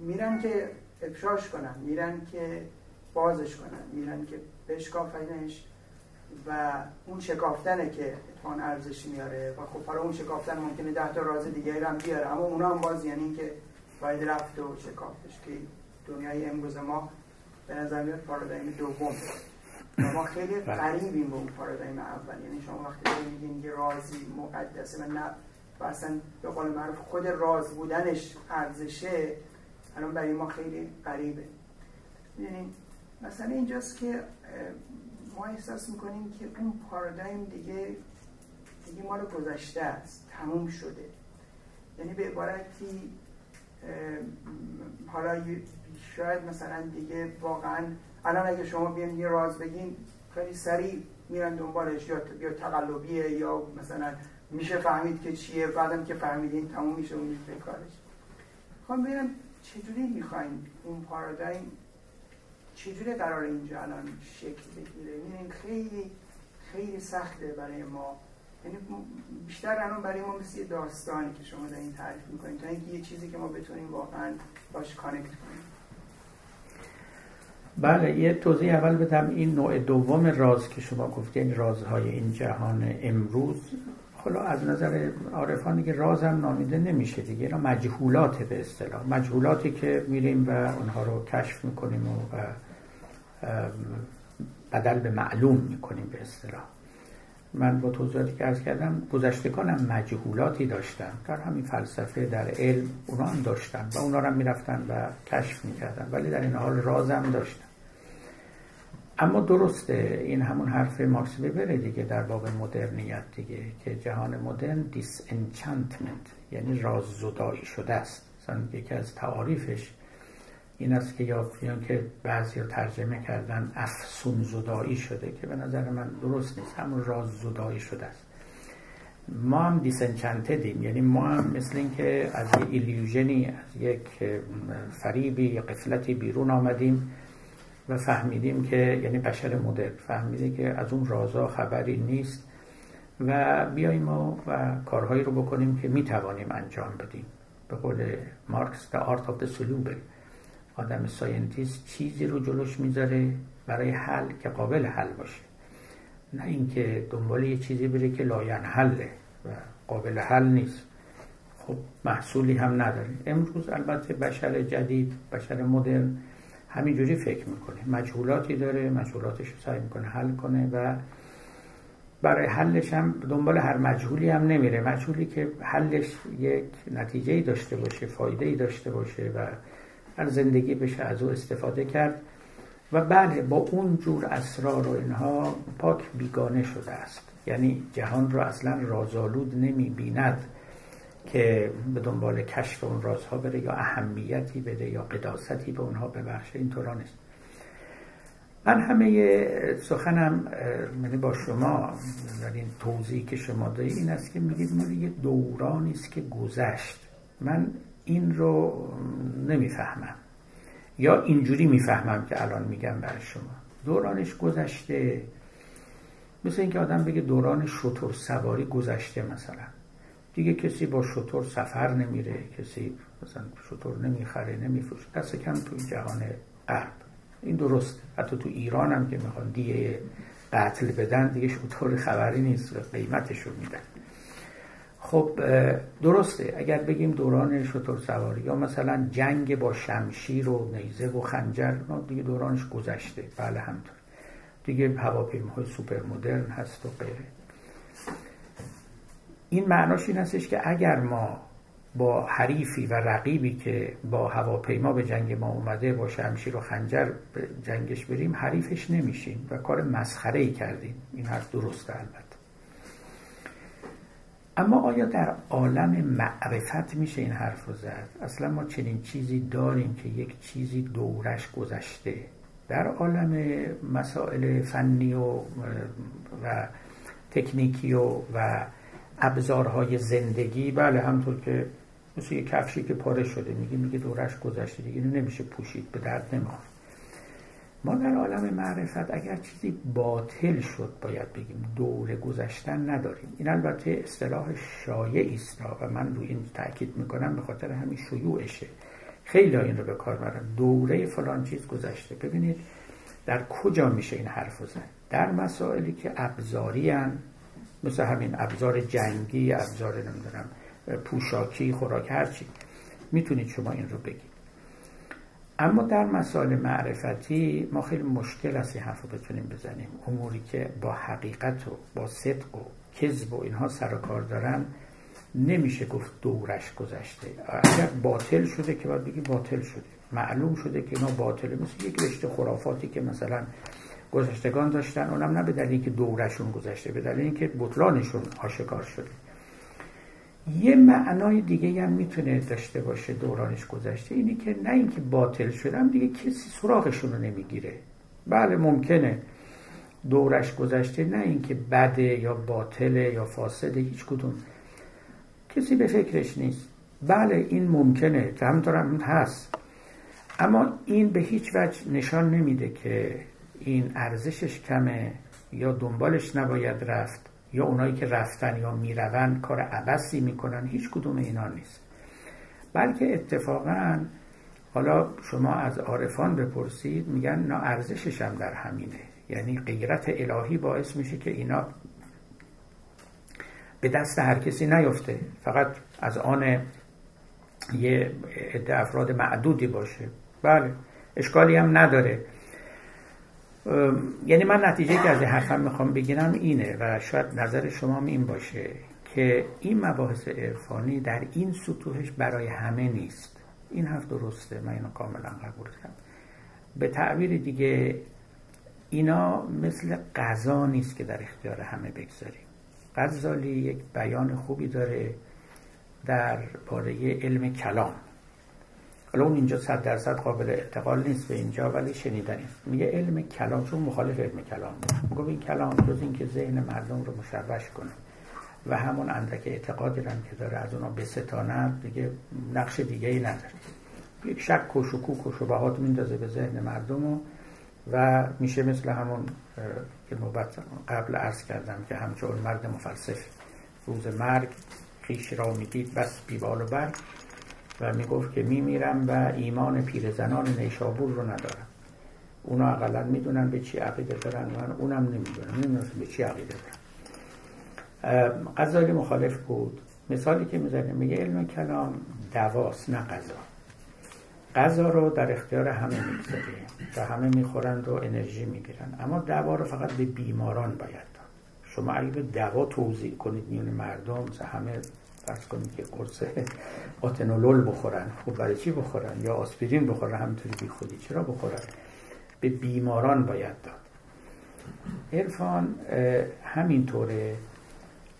میرن که افشاش کنن میرن که بازش کنن. میرن که بشکافنش و اون شکافتنه که اتفاقا ارزش میاره و خب حالا اون شکافتن ممکنه ده تا راز دیگه هم بیاره اما اونا هم باز یعنی که باید رفت و شکافتش که دنیای امروز ما به نظر میاد پارادایم دوم. و ما خیلی بله. قریبیم به اون پارادایم اول. یعنی شما وقتی میگین یه رازی مقدسه و نه و اصلا به قول معروف خود راز بودنش ارزشه الان برای ما خیلی قریبه یعنی مثلا اینجاست که ما احساس می‌کنیم که اون پارادایم دیگه دیگه مال گذشته است تموم شده. یعنی به عبارتی حالا شاید مثلا دیگه واقعا الان اگه شما بیان یه راز بگین خیلی سریع میرن دنبالش یا یا تقلبیه یا مثلا میشه فهمید که چیه بعدم که فهمیدین تموم میشه اون به کارش. خب ببینم چجوری می‌خواین اون پارادایم چجوری قرار اینجا الان شکل بگیره؟ این خیلی خیلی سخته برای ما. یعنی بیشتر الان برای ما مثل داستانی که شما در این تعریف می‌کنید تا اینکه یه چیزی که ما بتونیم واقعا باش کانکت کنیم. بله یه توضیح اول بدم. این نوع دوم راز که شما گفتین رازهای این جهان امروز خلا از نظر عارفان که رازم نامیده نمیشه دیگه. اینا مجهولات به اصطلاح. مجهولاتی که میریم و اونها رو کشف می‌کنیم و بدل به معلوم می‌کنیم به اصطلاح. من با توضیحاتی که ارز کردم گذشتگانم مجهولاتی داشتن. در همین فلسفه در علم اونا هم داشتن و اونا هم می‌رفتن و کشف می‌کردن. ولی در این حال رازم داشتن. اما درسته این همون حرف ماکس وبره دیگه در باب مدرنیته دیگه که جهان مدرن disenchantment یعنی راز زدایی شده است. مثلا یکی از تعاریفش این است که یا که بعضی ترجمه کردن افسون زدایی شده که به نظر من درست نیست همون راز زدایی شده است. ما هم disenchanted یم یعنی ما هم مثل اینکه از یه illusion ی از یک فریبی غفلتی بیرون آمدیم. و فهمیدیم که یعنی بشر مدرن فهمیده که از اون رازا خبری نیست و بیاییم و, و کارهایی رو بکنیم که می‌توانیم انجام بدیم. به قول مارکس The Art of the Soluble. آدم scientist چیزی رو جلوش می‌ذاره برای حل که قابل حل باشه. نه اینکه دنبال یه چیزی بره که لاینحله و قابل حل نیست. خب محصولی هم نداره امروز البته بشر جدید بشر مدرن همینجوری فکر می‌کنه. مجهولاتی داره مجهولاتش رو سعی می‌کنه حل کنه و برای حلش هم دنبال هر مجهولی هم نمیره. مجهولی که حلش یک نتیجه داشته باشه فایده ای داشته باشه و در زندگی بشه از او استفاده کرد و بله با اون جور اسرار و اینها پاک بیگانه شده است. یعنی جهان را اصلا رازآلود نمی بیند که به دنبال کشف اون رازها بره یا اهمیتی بده یا قداستی به اونها ببخشه اینطورا نیست. من همه سخنم یعنی با شما در این توضیحی که شما دارید این است که میگید ما یه دورانی است که گذشت. من این رو نمی‌فهمم. یا اینجوری می‌فهمم که الان میگم بر شما. دورانش گذشته. مثل اینکه آدم بگه دوران شطور سواری گذشته مثلا. دیگه کسی با شطور سفر نمیره کسی مثلا شطور نمی‌خره نمیفروشه. دست کم تو جهان غرب. این درست. حتی تو ایران هم که می‌خوان دیگه قتل بدن دیگه شطور خبری نیست قیمتش رو میدن. خب درسته. اگر بگیم دوران شطور سواری یا مثلا جنگ با شمشیر و نیزه و خنجر دیگه دورانش گذشته. بله همطور. دیگه هواپیماهای سوپر مدرن هست و غیره. این معناش این هستش که اگر ما با حریفی و رقیبی که با هواپیما به جنگ ما اومده با شمشیر و خنجر به جنگش بریم حریفش نمیشیم و کار مسخره ای کردیم. این حرف درسته البته. اما آیا در عالم معرفت میشه این حرف رو زد؟ اصلا ما چنین چیزی داریم که یک چیزی دورش گذشته. در عالم مسائل فنی و, و تکنیکی و, و ابزارهای زندگی بله همطور که مثل یه کفشی که پاره شده میگه میگه دورش گذشته دیگه نمیشه پوشید به درد نمی‌خوره. ما در عالم معرفت اگر چیزی باطل شد باید بگیم دوره گذشتن نداریم. این البته اصطلاح شایعی است و من روی این تاکید می‌کنم به خاطر همین شیوعشه. خیلی این رو به کار برن دوره فلان چیز گذشته. ببینید در کجا میشه این حرف زن در مسائلی که ابزاری مثل همین ابزار جنگی ابزار نمی‌دونم پوشاکی خوراک هرچی می‌تونید شما این رو بگید. اما در مسائل معرفتی ما خیلی مشکل است این حرف رو بتونیم بزنیم. اموری که با حقیقت و با صدق و کذب و اینها سر و کار دارن نمیشه گفت دورش گذشته. اگر باطل شده که باید بگی باطل شده. معلوم شده که اینا باطله مثل یک رشته خرافاتی که مثلا گذشتگان داشتن اونم نه به دلیل که دورشون گذشته به دلیل اینکه بطلانشون آشکار شده یه معنای دیگه هم می‌تونه داشته باشه دورانش گذشته اینی که نه اینکه باطل شدم دیگه کسی سراغشون رو نمی‌گیره. بله ممکنه دورش گذشته نه اینکه بده یا باطله یا فاسده هیچ کدوم. کسی به فکرش نیست. بله این ممکنه همطور هم هست. اما این به هیچ وجه نشان نمیده که این ارزشش کمه یا دنبالش نباید رفت یا اونایی که رفتن یا می‌روند کار عبسی می‌کنن؟ هیچ کدوم اینا نیست. بلکه اتفاقا حالا شما از عارفان بپرسید میگن نه ارزشش هم در همینه. یعنی غیرت الهی باعث میشه که اینا به دست هر کسی نیفته. فقط از آن یه عده افراد معدودی باشه. بله اشکالی هم نداره. یعنی من نتیجه که از حرفم می‌خوام بگیرم اینه و شاید نظر شما این باشه که این مباحث عرفانی در این سطوحش برای همه نیست. این حرف درسته من اینو کاملا قبول کنم به تعبیر دیگه اینا مثل غذا نیست که در اختیار همه بگذاریم. غزالی یک بیان خوبی داره در باره علم کلام. حالا اون اینجا صد درصد قابل اعتقال نیست به اینجا ولی شنیدنی است میگه علم کلام چون مخالف علم کلام میگه این کلام جز اینکه ذهن مردم رو مشوش کنه. و همون اندک اعتقادی هم که داره از اونا بستانند دیگه نقش دیگه ای نداره. یک شک و شکوک و شبهات میندازه به ذهن مردم و میشه مثل همون که نوبت قبل عرض کردم که همچون مرد مفلسف روز مرگ خیش را می‌دید بس بیبال و برگ. و می‌گفت که میمیرم و ایمان پیرزنان نیشابور رو ندارم. اونا اقلا می‌دونن به چی عقیده دارن من اونم نمی‌دونم نمی‌دونم به چی عقیده دارن. غزالی مخالف بود. مثالی که می‌زنه میگه علم کلام دواست نه غذا غذا رو در اختیار همه می‌گذاره و همه می‌خورند و انرژی می‌گیرن. اما دوا رو فقط به بیماران باید داد. شما اگه به دوا توضیح کنید میون مردم همه فرض کنید که قرص آتنولول بخورن خب برای چی بخورن یا آسپرین بخورن همینطوری بی خودی چرا بخورن؟ به بیماران باید داد. عرفان همینطوره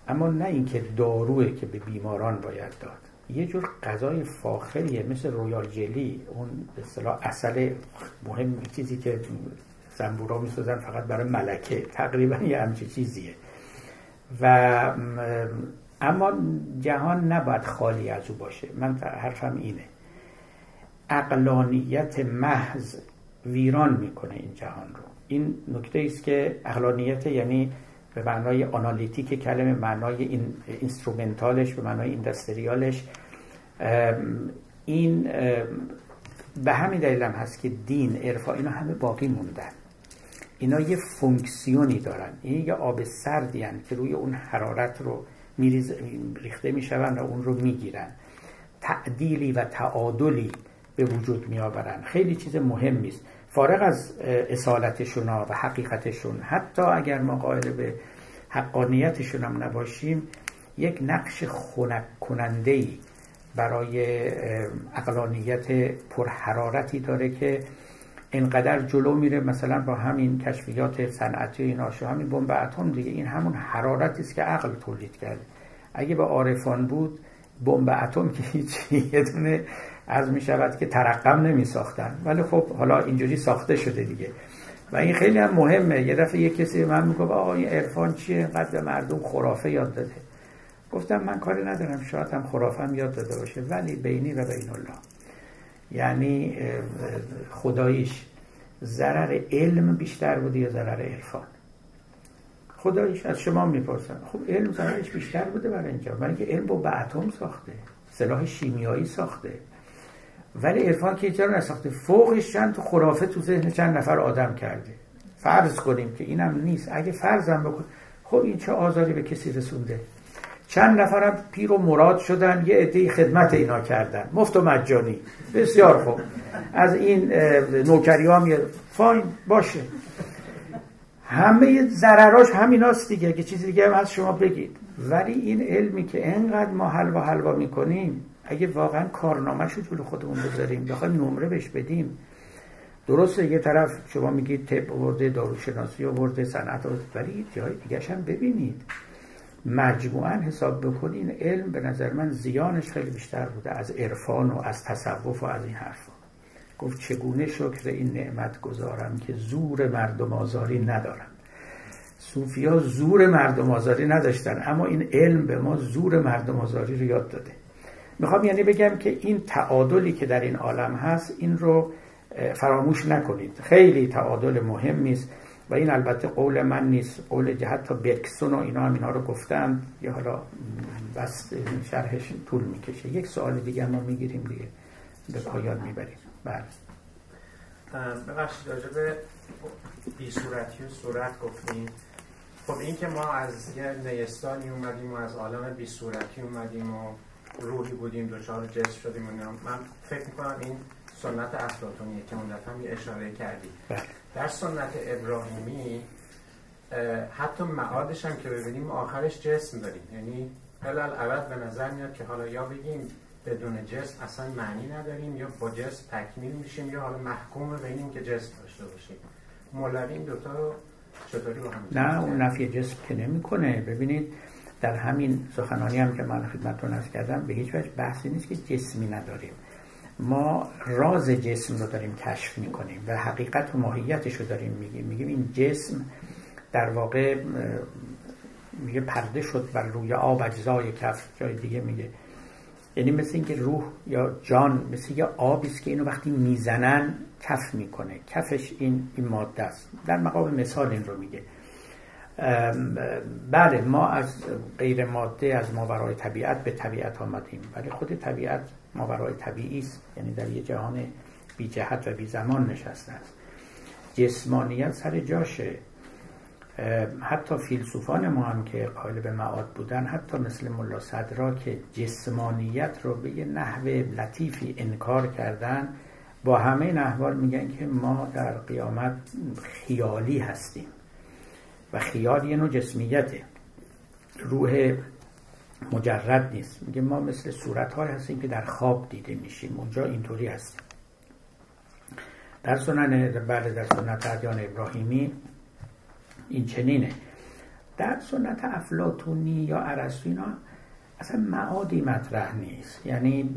اما نه اینکه داروه که به بیماران باید داد. یه جور غذای فاخریه مثل رویال جلی اون به اصطلاح اصل مهم چیزی که زنبورا می‌سازن فقط برای ملکه تقریبا یه همچی چیزیه. و اما جهان نباید خالی از او باشه. من حرفم اینه. اقلانیت محض ویران می‌کنه این جهان رو. این نکته است که عقلانیت یعنی به معنای analytic کلمه معنای این instrumental ش به معنای industrial ش. این به همین دلیل هم هست که دین عرفا اینا همه باقی موندن اینا یه فونکسیونی دارن. این یه آب سردی که روی اون حرارت رو میریز ریخته میشون و اون رو می‌گیرن. تعدیلی و تعادلی به وجود میآورن خیلی چیز مهمی است. فارغ از اصالتشون و حقیقتشون حتی اگر ما قائل به حقانیتشون هم نباشیم یک نقش خنک کننده ای برای اقلانیت پرحرارتی داره که اینقدر جلو میره مثلا با همین کشفیات صنعتی اینا شو همین بمب اتم دیگه این همون حرارتی است که عقل تولید کرده. اگه به عارفان بود بمب اتم که هیچی یه دونه از می شود که ترقم نمی ساختن. ولی خب حالا اینجوری ساخته شده دیگه. و این خیلی هم مهمه. یه دفعه یه کسی من میگه آقا این عرفان چیه؟ اینقدر مردم خرافه یاد داده. گفتم من کاری ندارم. شاید هم خرافه هم یاد داده باشه. ولی بینی و بین الله. یعنی خداییش. ضرر علم بیشتر بوده یا ضرر عرفان؟ خداییش از شما می‌پرسن. خب علم ضررش بیشتر بوده برای اینجا. برای اینکه علم با اتم ساخته. سلاح شیمیایی ساخته. ولی عرفان که اینجا نساخته؟ فوقش چند خرافه تو ذهن چند نفر آدم کرده. فرض کنیم که اینم نیست. اگه فرضم بکن خب این چه آزاری به کسی رسونده؟ چند نفرم پیر و مراد شدن یه عده خدمت اینا کردن. مفت و مجانی. بسیار خوب. از این نوکری ها میاد فاین باشه. همه ضرراش همیناست دیگه که چیزی دیگه هم از شما بگید. ولی این علمی که انقدر ما حلوا حلوا می‌کنیم اگه واقعا کارنامهش رو جلو خودمون بذاریم بخوایم نمره بهش بدیم. درسته یه طرف شما میگید طب آورده داروشناسی آورده صنعت ولی جای دیگه هم ببینید. مجموعا حساب بکنین علم به نظر من زیانش خیلی بیشتر بوده از عرفان و از تصوف و از این حرفا. گفت چگونه شکر این نعمت گذارم که زور مردم آزاری ندارم. صوفیا زور مردم آزاری نداشتن اما این علم به ما زور مردم آزاری رو یاد داده. می‌خوام یعنی بگم که این تعادلی که در این عالم هست این رو فراموش نکنید. خیلی تعادل مهمی است. و این البته قول من نیست قول حتی بکسون و اینا هم اینا رو گفتن یه حالا بس شرحش طول می‌کشه. یک سوال دیگه ما می‌گیریم دیگه. به پایان می‌بریم. بله. ببخشید به بی صورتی و صورت گفتیم خب این که ما از یه نیستانی اومدیم و از عالم بی صورتی اومدیم و روحی بودیم دوچار جسم شدیم و من فکر می‌کنم این سنت افلاطونیه که اون دفعه یه اشاره کردی. بله. در سنت ابراهیمی حتی معادش هم که ببینیم آخرش جسم داریم. یعنی علال عوض به نظر میاد که حالا یا بگیم بدون جسم اصلا معنی نداریم یا با جسم تکمیل میشیم یا حالا محکوم بینیم که جسم داشته باشیم. مولوی این دوتا رو چطوری با هم نه اون نفی جسم که نمی‌کنه. ببینید در همین سخنانی هم که من خدمتتون از کردم به هیچ وجه بحثی نیست که جسمی نداریم. ما راز جسم رو داریم کشف می‌کنیم و حقیقت و ماهیتش رو داریم میگیم. میگیم این جسم در واقع میگه پرده شد بر روی آب اجزای کف جای دیگه میگه. یعنی مثل اینکه روح یا جان مثل یه آبی است که اینو وقتی می‌زنن کف می‌کنه. کفش این این ماده است. در مقام مثال این رو میگه. بله ما از غیر ماده از ماورای طبیعت به طبیعت آمدیم. ولی خود طبیعت ماورای طبیعی است. یعنی در یه جهان بی جهت و بی زمان نشسته است. جسمانیت سر جاشه. حتی فیلسوفان ما هم که قائل به معاد بودن حتی مثل ملا صدرا که جسمانیت رو به یه نحو لطیفی انکار کردن با همه این احوال میگن که ما در قیامت خیالی هستیم. و خیال یه نوع جسمیته. روح مجرد نیست. میگه ما مثل صورت های هستیم که در خواب دیده میشیم. اونجا اینطوری هستیم. در سنن بعد در سنت ادیان ابراهیمی این چنینه. در سنت افلاتونی یا ارسطو اصلا معادی مطرح نیست. یعنی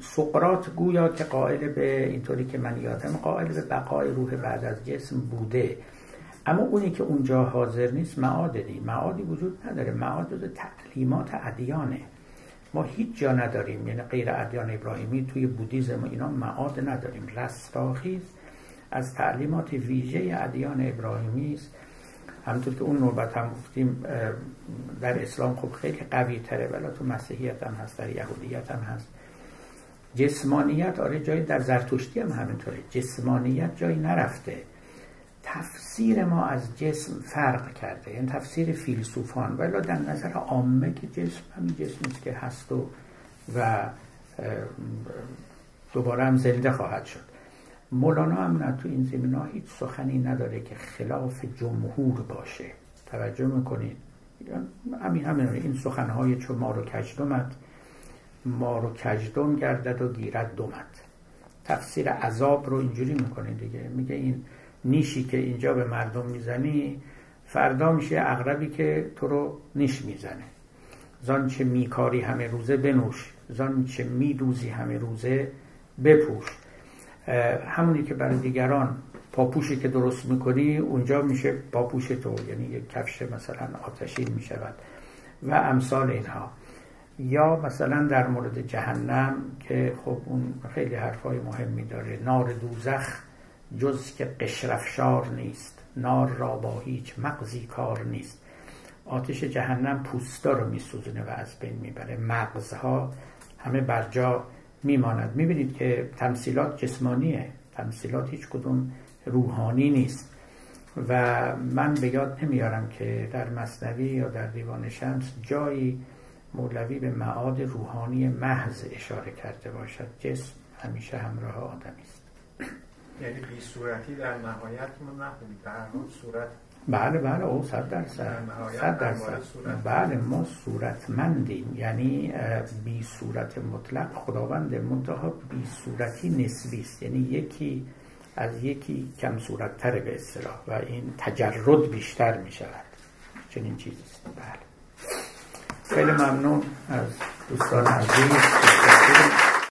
سقرات گویا که قائل به اینطوری که من یادم قائل به بقای روح بعد از جسم بوده. اما اونی که اونجا حاضر نیست معادی معادی وجود نداره. معاد جز تعلیمات ادیانه. ما هیچ جا نداریم. یعنی غیر ادیان ابراهیمی توی بودیزم و اینا معاد نداریم. رستاخیز از تعلیمات ویژه ادیان ابراهیمی است. همونطور که اون نوبت هم گفتیم در اسلام خب خیلی قوی تره. ولی تو مسیحیت هم هست در یهودیت هم هست. جسمانیت آره جایی در زرتشتی هم همینطوره. جسمانیت جایی نرفته. تفسیر ما از جسم فرق کرده یعنی تفسیر فیلسوفان. ولی در نظر عامه که جسم همین جسمی که هست و و دوباره هم زنده خواهد شد. مولانا هم نه تو این زمین ها هیچ سخنی نداره که خلاف جمهور باشه. توجه می‌کنید؟ همین همین این سخنهای چون ما رو کجدمت ما رو کجدم گردد و گیرد دومت تفسیر عذاب رو اینجوری می‌کنه دیگه. میگه این نیشی که اینجا به مردم می‌زنی فردا میشه اغربی که تو رو نیش می‌زنه. زان چه میکاری همه روزه بنوش زان چه میدوزی همه روزه بپوش. همونی که برای دیگران پاپوشی که درست می‌کنی اونجا میشه پاپوش تو یعنی یک کفش مثلا آتشین می‌شود. و امثال اینها. یا مثلا در مورد جهنم که خب اون خیلی حرفای مهمی داره نار دوزخ. جز که قشرفشار نیست. نار را با هیچ مغزی کار نیست. آتش جهنم پوستا رو میسوزونه و از بین می‌بره. مغزها همه برجا میماند. می‌بینید که تمثیلات جسمانیه. تمثیلات هیچ کدوم روحانی نیست. و من به یاد نمیارم که در مصنوی یا در دیوان شمس جایی مولوی به معاد روحانی محض اشاره کرده باشد. جسم همیشه همراه آدمی است. یعنی بی صورتی در نهایت ما نخونید در صورت بله بله او صد درصد صد درصد. بله ما صورتمندیم. یعنی بی صورت مطلق خداوند منتها بی صورتی نسبی است. یعنی یکی از یکی کم صورت تره به اصطلاح و این تجرد بیشتر می شود چنین چیزی است. بله. خیلی ممنون از دوستان عزیز.